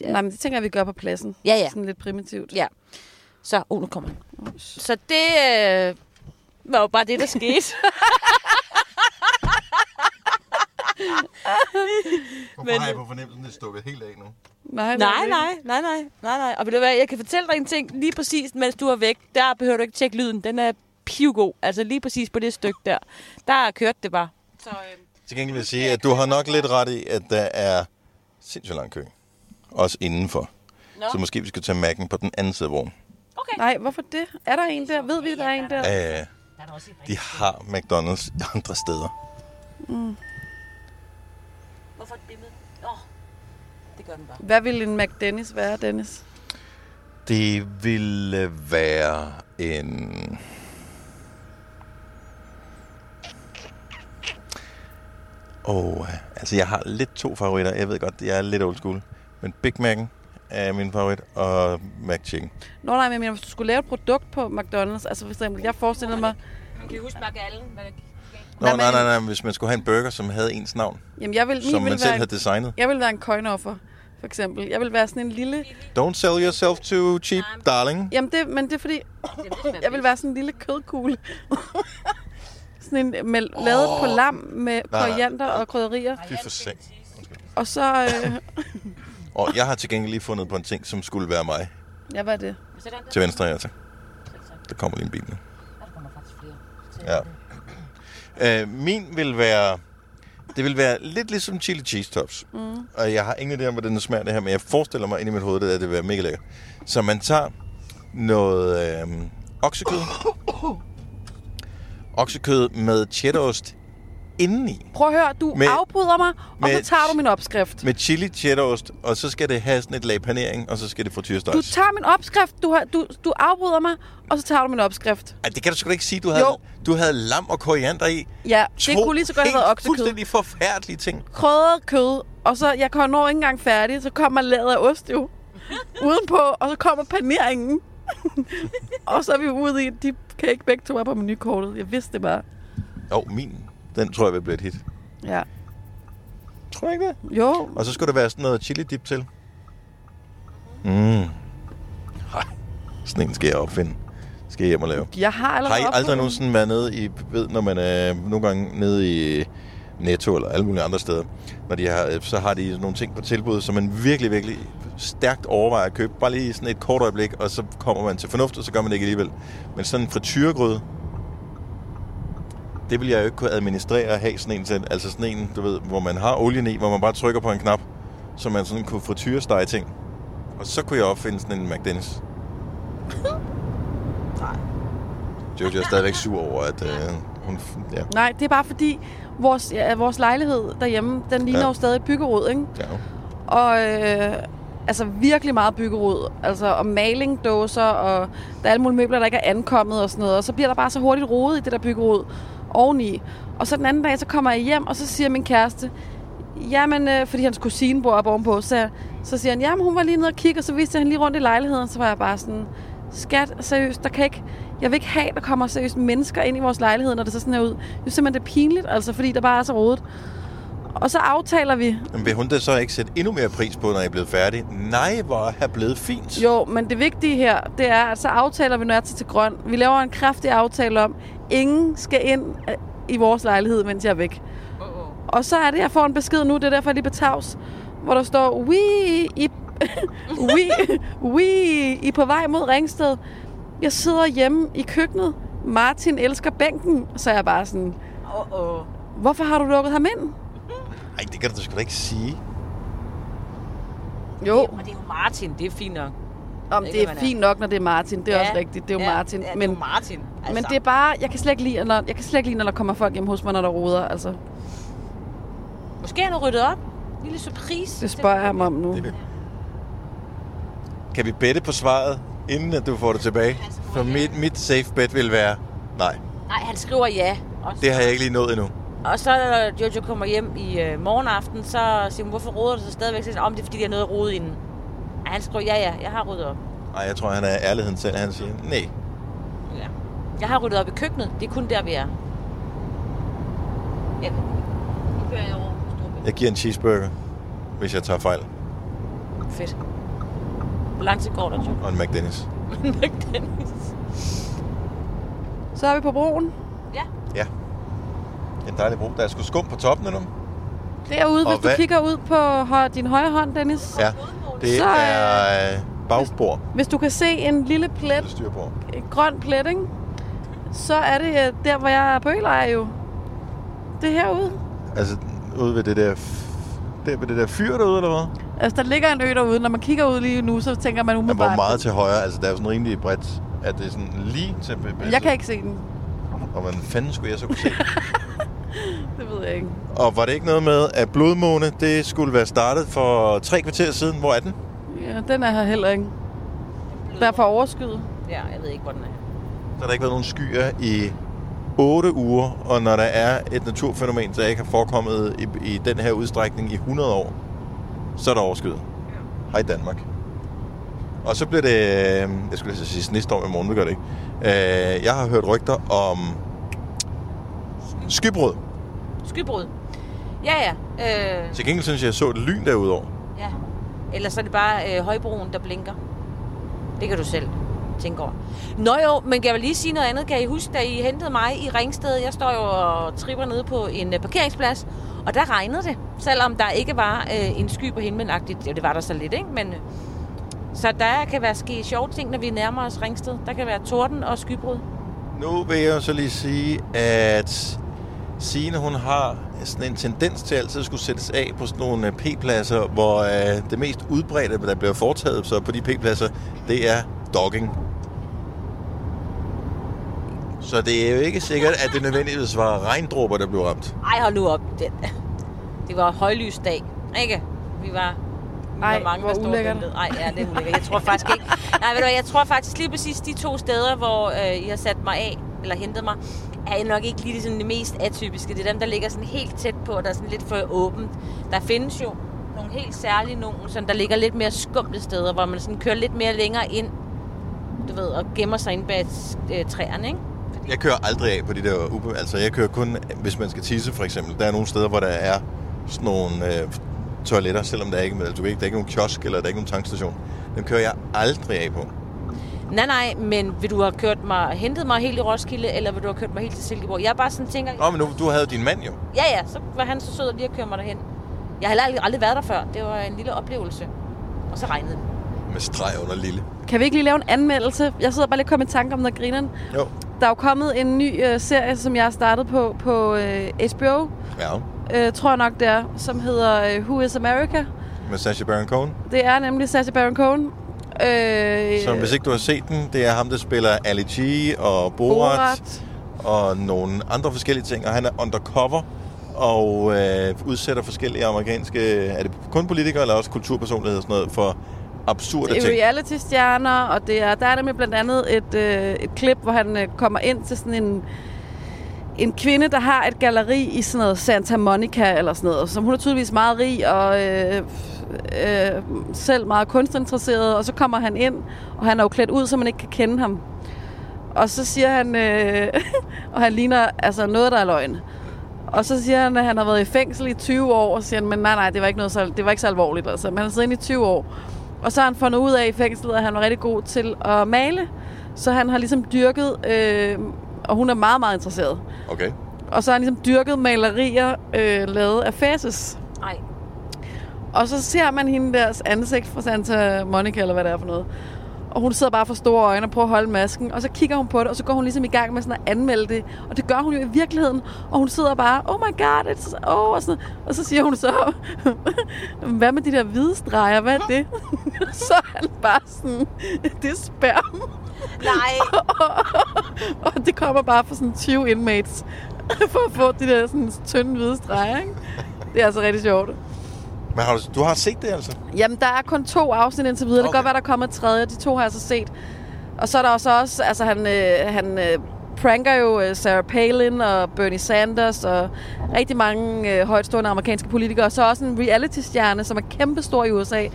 Ja. Nej, men det tænker jeg, vi gør på pladsen. Ja, ja. Sådan lidt primitivt. Ja. Så, oh, nu kommer han. Så det øh, var jo bare det, der skete. Hvorfor Men- har jeg på fornemmelsen, det er stukket helt af nu? Nej, nej, nej, nej, nej, nej, nej. Og ved du hvad, jeg kan fortælle dig en ting lige præcis, mens du er væk. Der behøver du ikke tjekke lyden. Den er pivgod. Altså lige præcis på det stykke der. Der kørte det bare. Så, øh, Til gengæld vil jeg sige, at du har nok lidt ret i, at der er sindssygt lang kø. Også indenfor. Nå. Så måske vi skal tage Mac'en på den anden side af vognen. okay. Nej, hvorfor det? Er der en der? Ved vi, der er en der? Der der også et de har McDonald's andre steder. Hvorfor det bimmet? Åh, oh, det gør den bare. Hvad vil en McDennis være, Dennis? Det ville være en... Oh, altså jeg har lidt to favoritter. Jeg ved godt, jeg er lidt old school. Men Big Mac'en er min favorit, og McChicken. Nå nej, men jeg mener, hvis du skulle lave et produkt på McDonald's, altså for eksempel, jeg forestiller mig, Kan I huske? Hvad der Nå, Nej, nej, nej, nej, hvis man skulle have en burger, som havde ens navn, jamen jeg vil, som vil man selv være, havde designet. jeg vil være en coin-offer, for eksempel. Jeg vil være sådan en lille, Don't sell yourself too cheap, darling. jamen det, men det er fordi, jeg vil være sådan en lille kødkugle. sådan en, med, lavet på lam med nej. koriander og krydderier. Fy for seng. Og så, øh, Og jeg har til gengæld lige fundet på en ting, som skulle være mig. ja, hvad er det? Til venstre, ja tak. Der kommer lige en bil nu. Der kommer faktisk flere. Ja. Øh, min vil være... Det vil være lidt ligesom chili cheese tops. Mm. Og jeg har ingen idé om, hvordan det smager det her, men jeg forestiller mig ind i mit hoved, at det vil være mega lækkert. Så man tager noget øh, oksekød. oksekød med cheddarost indeni. Prøv at høre, du Med- afbryder mig, og med- så tager du min opskrift. Med chili cheddarost, og så skal det have sådan et lag panering, og så skal det Du frityrestøjs. tager min opskrift, du, har, du, du afbryder mig, og så tager du min opskrift. Ej, det kan du sgu da ikke sige. Du havde, Jo. du havde lam og koriander i. Ja, det kunne lige så godt have været oksekød. fuldstændig forfærdelige ting. krydret kød, og så, jeg når ikke engang færdig, så kommer laget af ost jo udenpå, og så kommer paneringen. og så er vi ude i, de kan ikke begge to være på menukortet. Jeg vidste det bare. Jo, min, den tror jeg vil blive et hit. Ja. Tror jeg ikke det? Jo, Og så skulle der være sådan noget chili dip til. Mm. Ej, sådan en skal jeg opfinde. Skal jeg hjem og lave. jeg har allerede Har I aldrig nogensinde været nede i, ved, når man er nogle gange nede i Netto eller alle mulige andre steder, når de har, så har de nogle ting på tilbud, som man virkelig, virkelig stærkt overvejer at købe. Bare lige sådan et kort øjeblik, og så kommer man til fornuft, og så gør man det ikke alligevel. Men sådan en frityregryde, det vil jeg jo ikke kunne administrere at have sådan en til. Altså sådan en, du ved, hvor man har olien i, hvor man bare trykker på en knap, så man sådan kunne frityrestege ting. Og så kunne jeg opfinde sådan en McDennis. Jojo er stadigvæk sur over, at øh, hun... Ja, Nej, det er bare fordi, vores, ja, vores lejlighed derhjemme, den ligner ja. jo stadig byggerod, ikke? ja. Og øh, altså virkelig meget byggerod. Altså og malingdåser, og der er alle mulige møbler, der ikke er ankommet og sådan noget. Og så bliver der bare så hurtigt rodet i det der byggerod oveni. Og så den anden dag, så kommer jeg hjem, og så siger min kæreste, jamen, øh, fordi hans kusine bor op ovenpå, så, så siger han, jamen, hun var lige nede og kigge, og så viste han lige rundt i lejligheden, så var jeg bare sådan, skat, seriøst, der kan ikke, jeg vil ikke have, der kommer seriøst mennesker ind i vores lejlighed, når det så sådan her ud. Det er simpelthen det er pinligt, altså, fordi der bare er så rodet. Og så aftaler vi, Men vil hun da så ikke sætte endnu mere pris på, når jeg er blevet færdig? Nej, hvor er blevet fint. Jo, men det vigtige her, det er, at så aftaler vi, når jeg tager til grøn. Vi laver en kraftig aftale om, ingen skal ind øh, i vores lejlighed, mens jeg er væk. Og så er det, jeg får en besked nu, det er derfor, jeg lige på tavs, hvor der står, we, I, we, we, I er på vej mod Ringsted. Jeg sidder hjemme i køkkenet. Martin elsker bænken. Så er jeg bare sådan, Åh, åh. hvorfor har du lukket ham ind? Ej, det kan du sgu da ikke sige. Jo, Og det er jo Martin, det er fint nok. om det det er fint nok, når det er Martin. Det er Ja, også rigtigt. Det er jo ja, Martin. Ja, det er jo Martin. Altså. Men det er bare, jeg kan slet ikke lide, når, jeg kan slet ikke lide, når der kommer folk hjem hos mig, når der roder. Altså, Måske har du ryddet op. Lille surprise. det spørger jeg ham om nu. Det- Kan vi bette på svaret, inden at du får det tilbage? For mit, mit safe bet vil være, nej, Nej, han skriver ja. Og, det har jeg ikke lige nået endnu. Og så når Jojo kommer hjem i øh, morgenaften, så siger hun, hvorfor roder du så stadigvæk? Så siger han, om det er fordi, jeg har noget at rode inden. Og han skriver, ja ja, jeg har ryddet op. Nej, jeg tror, han er ærligheden selv. Han siger, nej. Ja. Jeg har ryddet op i køkkenet. Det er kun der, vi er. Ja. Nu kører jeg over. Jeg giver en cheeseburger, hvis jeg tager fejl. Fedt. Hvor lang tid går der, Jojo? Og en McDennis. Dennis. Så er vi på broen. Ja. Ja. En dejlig bro. Der er sgu skum på toppen nu. Derude, Og hvis du hvad- kigger ud på din højre hånd, Dennis. Ja. Det Så, er øh, bagbord. Hvis du kan se en lille plet, en grøn plet, ikke? så er det øh, der, hvor jeg er på ølejer jo. Det er herude. Altså, ude ved det der... Der ved det der fyr derude, eller hvad? Altså, der ligger en ø derude. Når man kigger ud lige nu, så tænker man umiddelbart... hvor meget til højre? Altså, der er jo sådan rimelig bredt. at det er sådan lige til... Jeg kan ikke se den. Og hvordan fanden skulle jeg så kunne se? Ved jeg ikke. og var det ikke noget med, at blodmåne, det skulle være startet for tre kvarter siden? Hvor er den? Ja, den er her heller ikke. Der er for overskyet. Ja, jeg ved ikke, hvor den er. Så har der ikke været nogen skyer i 8 uger, og når der er et naturfænomen, der ikke har forekommet i, i den her udstrækning i 100 år, så er der overskyet. Hej Danmark. Og så bliver det, øh, jeg skulle lige så sige snestorm i morgen, det gør det ikke. Øh, jeg har hørt rygter om skybrud. Skybrud. Ja, ja. Øh, Til gengæld synes jeg, jeg så et lyn derudover. ja. Ellers er det bare øh, højbroen, der blinker. Det kan du selv tænke over. Nå jo, men kan jeg vel lige sige noget andet? Kan I huske, da I hentede mig i Ringsted? Jeg står jo og tripper nede på en øh, parkeringsplads, og der regnede det. Selvom der ikke var øh, en sky på himlen-agtigt. Ja, det var der så lidt, ikke? Men, øh, så der kan være ske sjove ting, når vi nærmer os Ringsted. Der kan være torden og skybrud. Nu vil jeg jo så lige sige, at Signe, hun har sådan en tendens til altid at skulle sættes af på sådan nogle øh, P-pladser, hvor øh, det mest udbredte, der bliver foretaget så på de P-pladser, det er dogging. Så det er jo ikke sikkert, at det nødvendigvis var regndråber, der blev ramt. Ej, hold nu op. Det, det var højlysdag, ikke? Vi var, Ej, var mange, hvor der stod og ulækkert. ventede. Ej, ja, det er ulækkert. Jeg tror faktisk ikke... Nej, ved du hvad, jeg tror faktisk lige præcis de to steder, hvor øh, I har sat mig af, eller hentet mig, er nok ikke lige sådan det mest atypiske. Det er dem, der ligger sådan helt tæt på, og der er sådan lidt for åbent. Der findes jo nogle helt særlige nogen, sådan, der ligger lidt mere skumle steder, hvor man sådan kører lidt mere længere ind, du ved, og gemmer sig ind bag øh, træerne, ikke? Fordi, Jeg kører aldrig af på de der ube. Altså, jeg kører kun, hvis man skal tisse, for eksempel. Der er nogle steder, hvor der er sådan nogle øh, toiletter, selvom der er ikke, altså, du ved der er ikke nogen kiosk, eller der er ikke nogen tankstation. Dem kører jeg aldrig af på. Nej, nej, men vil du have kørt mig, hentet mig helt i Roskilde, eller vil du have kørt mig helt til Silkeborg? Jeg bare sådan tænker, Nå, men nu, du havde din mand jo. ja ja, så var han så sød at lige at køre mig derhen. Jeg har aldrig, aldrig været der før. Det var en lille oplevelse. Og så regnede det. Med streg under lille. Kan vi ikke lige lave en anmeldelse? Jeg sidder bare lige og kommer i tanke om noget grineren. Jo. Der er jo kommet en ny øh, serie, som jeg har startet på på øh, HBO, Ja. øh, tror jeg nok det er, som hedder øh, Who is America? Med Sacha Baron Cohen. Det er nemlig Sacha Baron Cohen. Øh, Så hvis ikke du har set den, det er ham, der spiller Ali G og Borat, Borat. og nogle andre forskellige ting. Og han er undercover og øh, udsætter forskellige amerikanske... Er det kun politikere eller også kulturpersonligheder og sådan noget for absurde Det er ting? reality-stjerner, og det er, der er nemlig blandt andet et, øh, et klip, hvor han øh, kommer ind til sådan en, en kvinde, der har et galeri i sådan noget Santa Monica eller sådan noget, som hun er tydeligvis meget rig og øh, øh, selv meget kunstinteresseret, og så kommer han ind, og han er jo klædt ud, så man ikke kan kende ham. Og så siger han, øh, og han ligner altså noget, der er løgn. Og så siger han, at han har været i fængsel i 20 år, og siger han, men nej, nej, det var ikke, noget så, det var ikke så alvorligt. Altså. Men han har siddet i 20 år. Og så har han fundet ud af i fængslet, at han var rigtig god til at male. Så han har ligesom dyrket, øh, og hun er meget, meget interesseret. Okay. Og så har han ligesom dyrket malerier øh, lavet af Faces. Nej. Og så ser man hende deres ansigt fra Santa Monica, eller hvad det er for noget. Og hun sidder bare for store øjne og prøver at holde masken. Og så kigger hun på det, og så går hun ligesom i gang med sådan at anmelde det. Og det gør hun jo i virkeligheden. Og hun sidder bare, oh my god, it's, oh, og, sådan, og så siger hun så, hvad med de der hvide streger, hvad er det? så er han bare sådan, det er sperm. Nej. og det kommer bare fra sådan 20 inmates, for at få de der sådan tynde hvide streger, ikke? Det er altså rigtig sjovt. Men har du, du har set det altså? Jamen, der er kun to afsnit indtil videre. Okay. Det kan godt være, der kommer et tredje. De to har jeg så set. Og så er der også, også altså han, øh, han øh, pranker jo øh, Sarah Palin og Bernie Sanders og rigtig mange øh, højtstående amerikanske politikere. Og så også en reality-stjerne, som er kæmpestor i USA,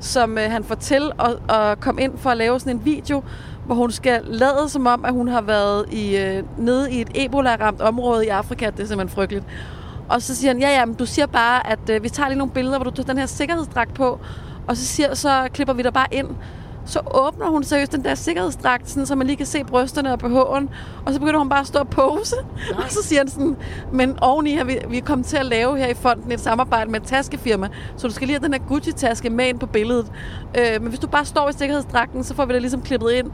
som øh, han får til at, at komme ind for at lave sådan en video, hvor hun skal lade som om, at hun har været i, øh, nede i et Ebola-ramt område i Afrika. Det er simpelthen frygteligt. Og så siger han, ja, ja, men du siger bare, at øh, vi tager lige nogle billeder, hvor du tager den her sikkerhedsdragt på, og så, siger, så klipper vi dig bare ind. Så åbner hun seriøst den der sikkerhedsdragt, sådan, så man lige kan se brysterne og BH'en, og så begynder hun bare at stå og pose. Og så siger han sådan, men oveni har vi, vi er kommet til at lave her i fonden et samarbejde med et taskefirma, så du skal lige have den her Gucci-taske med ind på billedet. Øh, men hvis du bare står i sikkerhedsdragten, så får vi det ligesom klippet ind.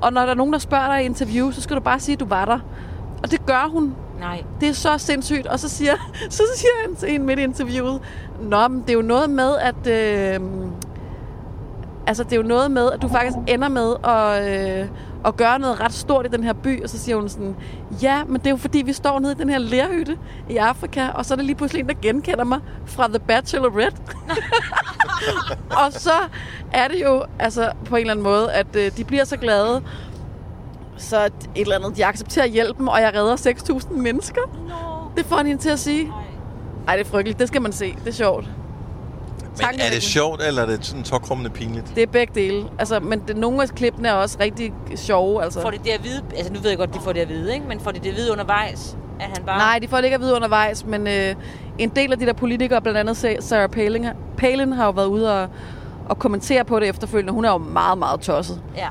Og når der er nogen, der spørger dig i interview, så skal du bare sige, at du var der. Og det gør hun. Nej. Det er så sindssygt. Og så siger, så siger han til en midt i interviewet, Nå, men det er jo noget med, at... Øh, altså, det er jo noget med, at du faktisk ender med at, øh, at gøre noget ret stort i den her by. Og så siger hun sådan, ja, men det er jo fordi, vi står nede i den her lerhytte i Afrika, og så er der lige pludselig en, der genkender mig fra The Bachelorette. og så er det jo altså på en eller anden måde, at øh, de bliver så glade, så et eller andet, de accepterer hjælpen, og jeg redder 6.000 mennesker. Nå. Det får han hende til at sige. Ej, det er frygteligt. Det skal man se. Det er sjovt. Men er det sjovt, eller er det sådan tokrummende pinligt? Det er begge dele. Altså, men det, nogle af klippene er også rigtig sjove. Altså. Får de det at vide? Altså, nu ved jeg godt, de får det at vide, ikke? Men får de det at vide undervejs? At han bare... Nej, de får det ikke at vide undervejs, men øh, en del af de der politikere, blandt andet Sa- Sarah Palin, Palin har jo været ude og, og kommentere på det efterfølgende. Hun er jo meget, meget tosset. Ja.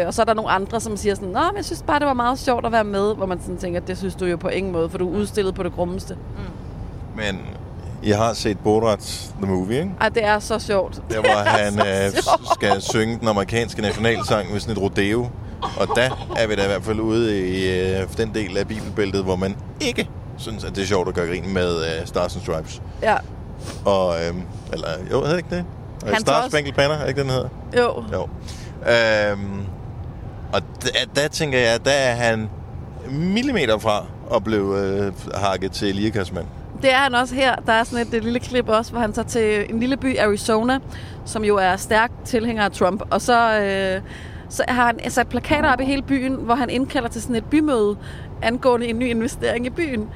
Øh, og så er der nogle andre, som siger sådan, Nå, men jeg synes bare, det var meget sjovt at være med, hvor man sådan tænker, det synes du jo på ingen måde, for du er udstillet på det grummeste. Men jeg har set Borat The Movie, ikke? Ej, det er så sjovt. Der hvor han øh, skal synge den amerikanske nationalsang ved sådan et rodeo. Og der er vi da i hvert fald ude i øh, den del af bibelbæltet, hvor man ikke synes, at det er sjovt at gøre grin med øh, Stars and Stripes. Ja, Og, øh, eller, jo, hedder ikke det? Øh, Han Stars også- Spangled Banner, er ikke den hedder? jo. Jo. Øhm, og der, der tænker jeg, der er han millimeter fra at blive øh, hakket til lirakassemand. Det er han også her. Der er sådan et, et lille klip også, hvor han tager til en lille by, Arizona, som jo er stærk tilhænger af Trump. Og så, øh, så har han sat plakater op i hele byen, hvor han indkalder til sådan et bymøde angående en ny investering i byen.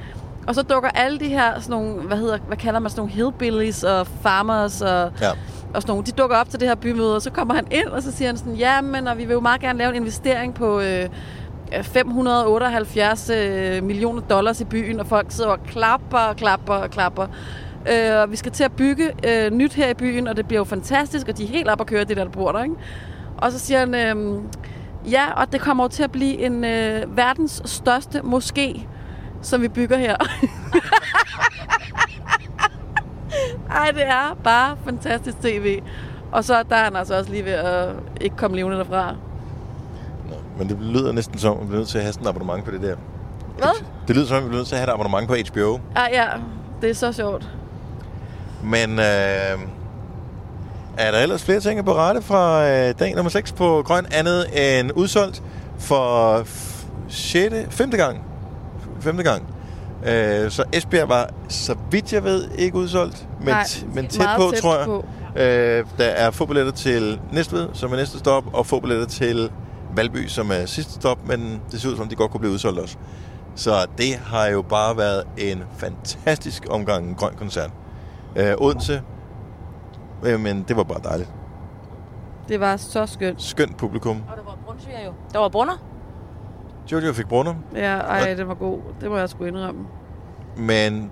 Og så dukker alle de her, sådan nogle, hvad, hedder, hvad kalder man, sådan nogle hillbillies og farmers og, Ja. og sådan nogle, de dukker op til det her bymøde, og så kommer han ind, og så siger han sådan, ja, men og vi vil jo meget gerne lave en investering på øh, 578 øh, millioner dollars i byen, og folk sidder og klapper og klapper og klapper. Øh, og vi skal til at bygge øh, nyt her i byen, og det bliver jo fantastisk, og de er helt op at køre, det der, der bor der, ikke? Og så siger han, øh, ja, og det kommer jo til at blive en øh, verdens største moské, som vi bygger her. Ej, det er bare fantastisk tv. Og så der er han altså også lige ved at ikke komme levende derfra. Men det lyder næsten som, at vi bliver nødt til at have sådan et abonnement på det der. Hvad? Det lyder som, at vi bliver nødt til at have et abonnement på HBO. Ah, ja, det er så sjovt. Men øh, er der ellers flere ting at berette fra øh, dag nummer 6 på Grøn, andet end udsolgt for f- 6. 5. gang? 5. gang. Øh, så Esbjerg var, så vidt jeg ved, ikke udsolgt, men, Nej, t- men tæt på, tæt tror jeg. på. Øh, der er få billetter til Næstved, som er næste stop, og få billetter til Valby, som er sidste stop, men det ser ud som, de godt kunne blive udsolgt også. Så det har jo bare været en fantastisk omgang en grøn koncert. Øh, Odense, øh, men det var bare dejligt. Det var så skønt. Skønt publikum. Og der var brunsviger jo. Der var brunner. Jojo fik brunner, Ja, ej, det var god. Det må jeg sgu indrømme. men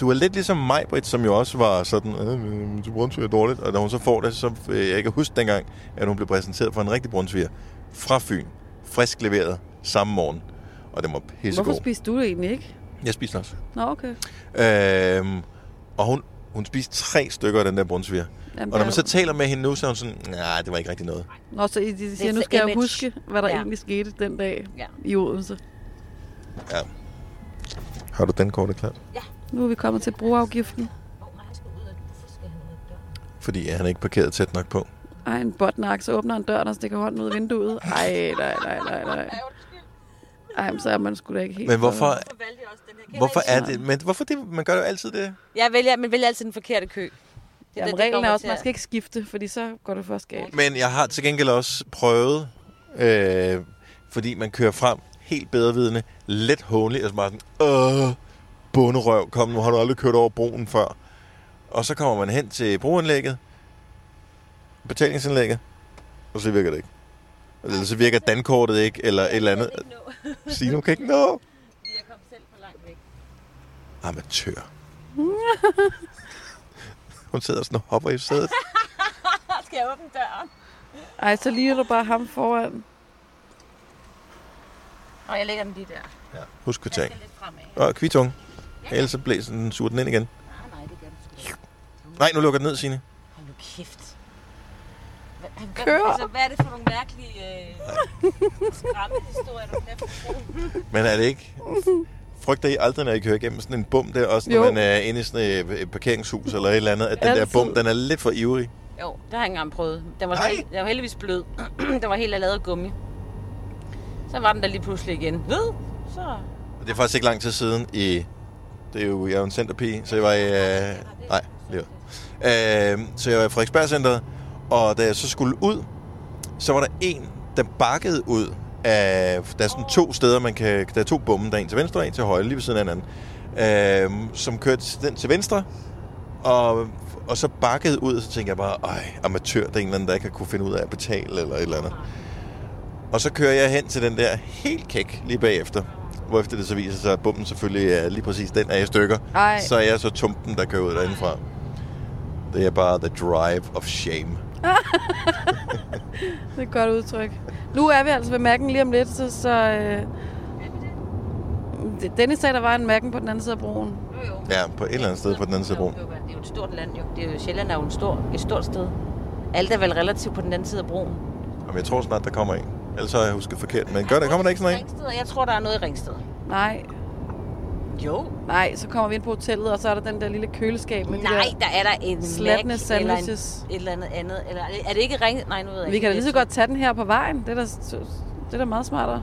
du er lidt ligesom mig, Britt, som jo også var sådan, øh, til brunsviger er dårligt, og da hun så får det, så øh, jeg kan huske dengang, at hun blev præsenteret for en rigtig brunsviger fra Fyn, frisk leveret samme morgen, og den var pissegod. Hvorfor spiste du det egentlig ikke? Jeg spiste også. Nå, okay. Øhm, og hun, hun spiste tre stykker af den der brunsviger. Jamen, Og når man så taler med hende nu, så er hun sådan, nej, det var ikke rigtig noget. Nå, så I- de siger, er nu skal jeg image. huske, hvad der Ja. egentlig skete den dag Ja. i Odense. Ja. Har du den korte klart? Nu er vi kommet til brugerafgiften. Fordi han er ikke parkeret tæt nok på. Ej, en botnak, så åbner en dør, og stikker hånden ud af vinduet. Ej, nej, nej, nej, nej. Ej, men så er man sgu da ikke helt... Men hvorfor, valgte jeg også den her. hvorfor er det? Men hvorfor det? Man gør jo altid det. Jeg vælger, men vælger altid den forkerte kø. Det Jamen, det, reglen er også, til man at- skal ikke skifte, fordi så går det først galt. Men jeg har til gengæld også prøvet, øh, fordi man kører frem helt bedrevidende, let hånligt, altså bare sådan, øh, bunderøv, kom nu, har du aldrig kørt over broen før. Og så kommer man hen til broanlægget, betalingsanlægget, og så virker det ikke. Eller så virker dankortet ikke, eller et eller andet. Sige, nu kan ikke nå. Jeg kom selv for langt væk. Amatør. Hun sidder sådan og hopper i sædet. Skal jeg åbne døren? Ej, så ligner du bare ham foran. Og jeg lægger den lige der. Ja. Husk kvittering. Og kvitung. Ellers så blæser den, suger den ind igen. Nej, nej, det gør den sgu. Nej, nu lukker den ned, Signe. Hold nu kæft. Hvad, hvad, Kør. Altså, hvad er det for nogle mærkelige øh, skræmmehistorier, du kan? Men er det ikke... Frygter I aldrig, når I kører igennem sådan en bum der, også når Jo. man er inde i sådan et, et parkeringshus eller et eller andet, at den Altid. der bum, den er lidt for ivrig? Jo, det har jeg ikke engang prøvet. Den var, held- den var heldigvis blød. den var helt lavet af gummi. Så var den der lige pludselig igen. Ved? Så... Og det er faktisk ikke lang tid siden i... Det er jo, jeg er jo en centerpige, så jeg var i... Øh, nej, lige øh, Så jeg var i Frederiksberg og da jeg så skulle ud, så var der en, der bakkede ud af... Der er sådan to steder, man kan... Der er to bomme, der er en til venstre og en til højre, lige ved siden af hinanden. Øh, som kørte den til venstre, og, og så bakkede ud, og så tænkte jeg bare, ej, amatør, det er en eller anden, der ikke har kunne finde ud af at betale, eller et eller andet. Og så kører jeg hen til den der helt kæk lige bagefter. Hvorefter det så viser sig, at bomben selvfølgelig er lige præcis den er i stykker. Ej. Så er jeg så tumpen, der kører ud derindefra. Det er bare the drive of shame. Det er et godt udtryk. Nu er vi altså ved Mac'en lige om lidt, så... så øh, Dennis sagde, der var en Mac'en på den anden side af broen. Jo, jo. Ja, på et eller andet sted på den anden side af broen. Det er jo- er et stort land, jo. Det er jo, Sjælland er jo en stor, et stort sted. Alt er vel relativt på den anden side af broen. Jamen, jeg tror snart, der kommer en. Ellers har jeg husket forkert. Men gør der, kommer der ikke sådan en? Ringsted, jeg tror, der er noget i Ringsted. Nej, Jo. nej, så kommer vi ind på hotellet, og så er der den der lille køleskab med de Nej, der... der er der en Slatne Mac eller en, sandwiches. et eller andet andet. Eller, er det- ikke Ringsted? Nej, nu ved jeg Vi ikke. kan da lige så godt tage den her på vejen. Det er da, det er da meget smartere.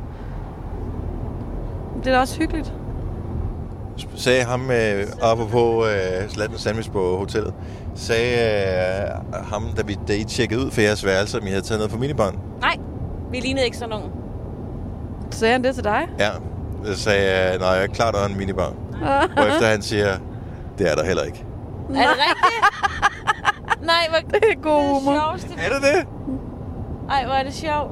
Det er da også hyggeligt. Sagde ham, øh, apropos øh, slatten sandwich på hotellet, sagde øh, ham, da, vi, da I tjekkede ud for jeres værelse, om I havde taget noget for minibarn. Nej, vi lignede ikke sådan nogen. Sagde han det til dig? Ja, sagde jeg, nej, jeg er klar, der er en minibar. Hvorefter han siger, det er der heller ikke. Er det rigtigt? Nej, hvor Det er god det humor. er sjovt. Er det det? Ej, hvor er det sjovt.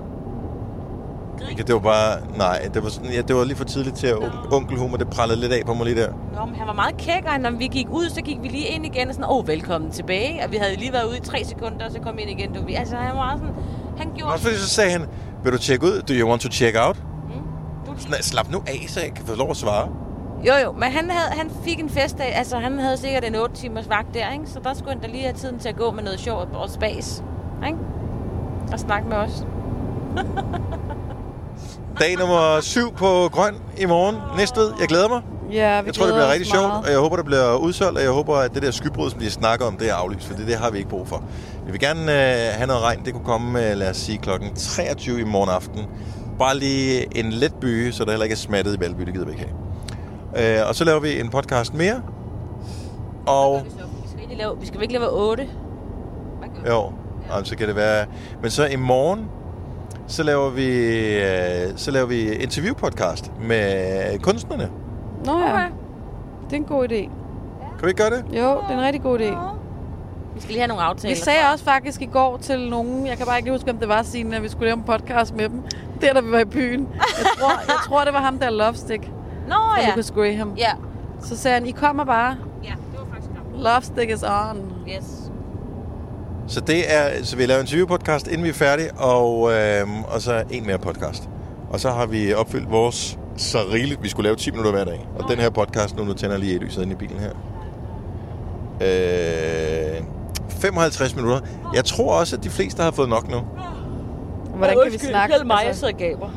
Ikke, det var bare, nej, det var, sådan, ja, det var lige for tidligt til at on- onkelhumor, det prallede lidt af på mig lige der. Nå, men han var meget kæk, og når vi gik ud, så gik vi lige ind igen og sådan, åh, oh, velkommen tilbage. Og vi havde lige været ude i tre sekunder, og så kom vi ind igen. Du, vi, altså, han var sådan, han gjorde... Også fordi så sagde han, vil du tjekke ud? Do you want to check out? Sådan, slap nu af, så jeg kan få lov at svare. jo, jo, men han, havde, han fik en festdag, altså han havde sikkert en 8 timers vagt der, ikke? Så der skulle han da lige have tiden til at gå med noget sjovt og spas, ikke? Og snakke med os. Dag nummer syv på Grøn i morgen. Næstved. Jeg glæder mig. Ja, vi Jeg tror, det bliver rigtig sjovt, og jeg håber, det bliver udsolgt, og jeg håber, at det der skybrud, som de snakker om, det er aflyst, for det, det har vi ikke brug for. Vi vil gerne øh, have noget regn. Det kunne komme, øh, lad os sige, klokken 23 i morgen aften. Bare lige en let by, så der heller ikke er smattet i Valby, det gider vi ikke have. Øh, og så laver vi en podcast mere. Og Vi skal, ikke lave, vi skal virkelig lave 8. Hvad gør vi? jo, og så kan det være... Men så i morgen, så laver vi, øh, så laver vi interviewpodcast med kunstnerne. Nå ja, Okay. det er en god idé. Kan vi ikke gøre det? Jo, det er en rigtig god idé. Vi skal lige have nogle aftaler. Vi sagde også faktisk i går til nogen, jeg kan bare ikke huske, om det var Signe, at vi skulle lave en podcast med dem. Der, da vi var i byen. Jeg tror, jeg tror det var ham, der Lovestick Nå fra ja. Lucas Graham. Ja. Så sagde han, I kommer bare. Ja, det var faktisk godt. Lovestick is on. Yes. Så det er, så vi laver en interviewpodcast, inden vi er færdige, og, øh, og så en mere podcast. Og så har vi opfyldt vores så rigeligt. Vi skulle lave 10 minutter hver dag. Og den her podcast, nu, nu tænder jeg lige et lyset ind i bilen her. Øh, 55 minutter. Jeg tror også, at de fleste har fået nok nu. Hvordan kan vi snakke? Hjælp mig, jeg sidder og gaber.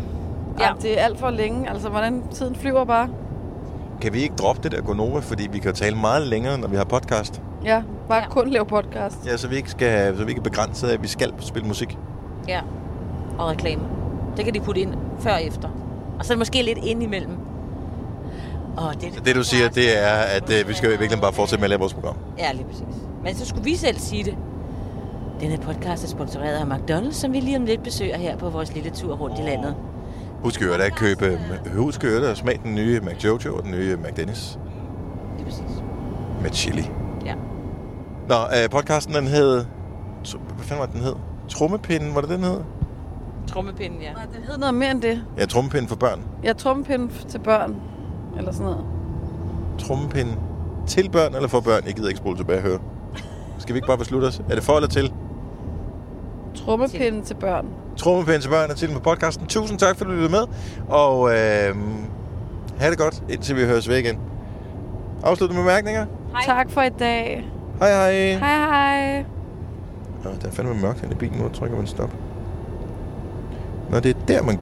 ja. det er alt for længe. Altså, hvordan tiden flyver bare. Kan vi ikke droppe det der Gonova, fordi vi kan tale meget længere, når vi har podcast. Ja, bare Ja. kun lave podcast. Ja, så vi ikke, skal, så vi ikke er begrænset af, at vi skal spille musik. Ja. Og reklame. Det kan de putte ind før og efter. Og så er det måske lidt ind imellem. Og det, Så det du siger, det er, at øh, vi skal i virkeligheden bare fortsætte med at lave vores program. Ja, lige præcis. Men så skulle vi selv sige det. Denne podcast er sponsoreret af McDonald's, som vi lige om lidt besøger her på vores lille tur rundt i landet. Husk jo at købe, husk jo at smage den nye McJojo og den nye McDennis Lige præcis. med chili. Ja. Nå, øh, podcasten den hed... Hvad fanden var det, den hed? Trummepinden, var det den hed? Trummepinden, ja. Nej, det hed noget mere end det. Ja, trummepinden for børn. Jeg trumpinde til børn. Eller sådan noget. Trummepinden til børn eller for børn? Jeg gider ikke spole tilbage og høre. Skal vi ikke bare beslutte os? Er det for eller til? Trummepinde til børn. Trummepinden til børn er til på podcasten. Tusind tak, for at du lyttede med. Og øh, have det godt, indtil vi høres ved igen. Afsluttende bemærkninger? Hej. Tak for i dag. Hej hej. Hej hej. Nå, der er fandme mørkt i bilen nu. Trykker man stop. Nå, det er der, man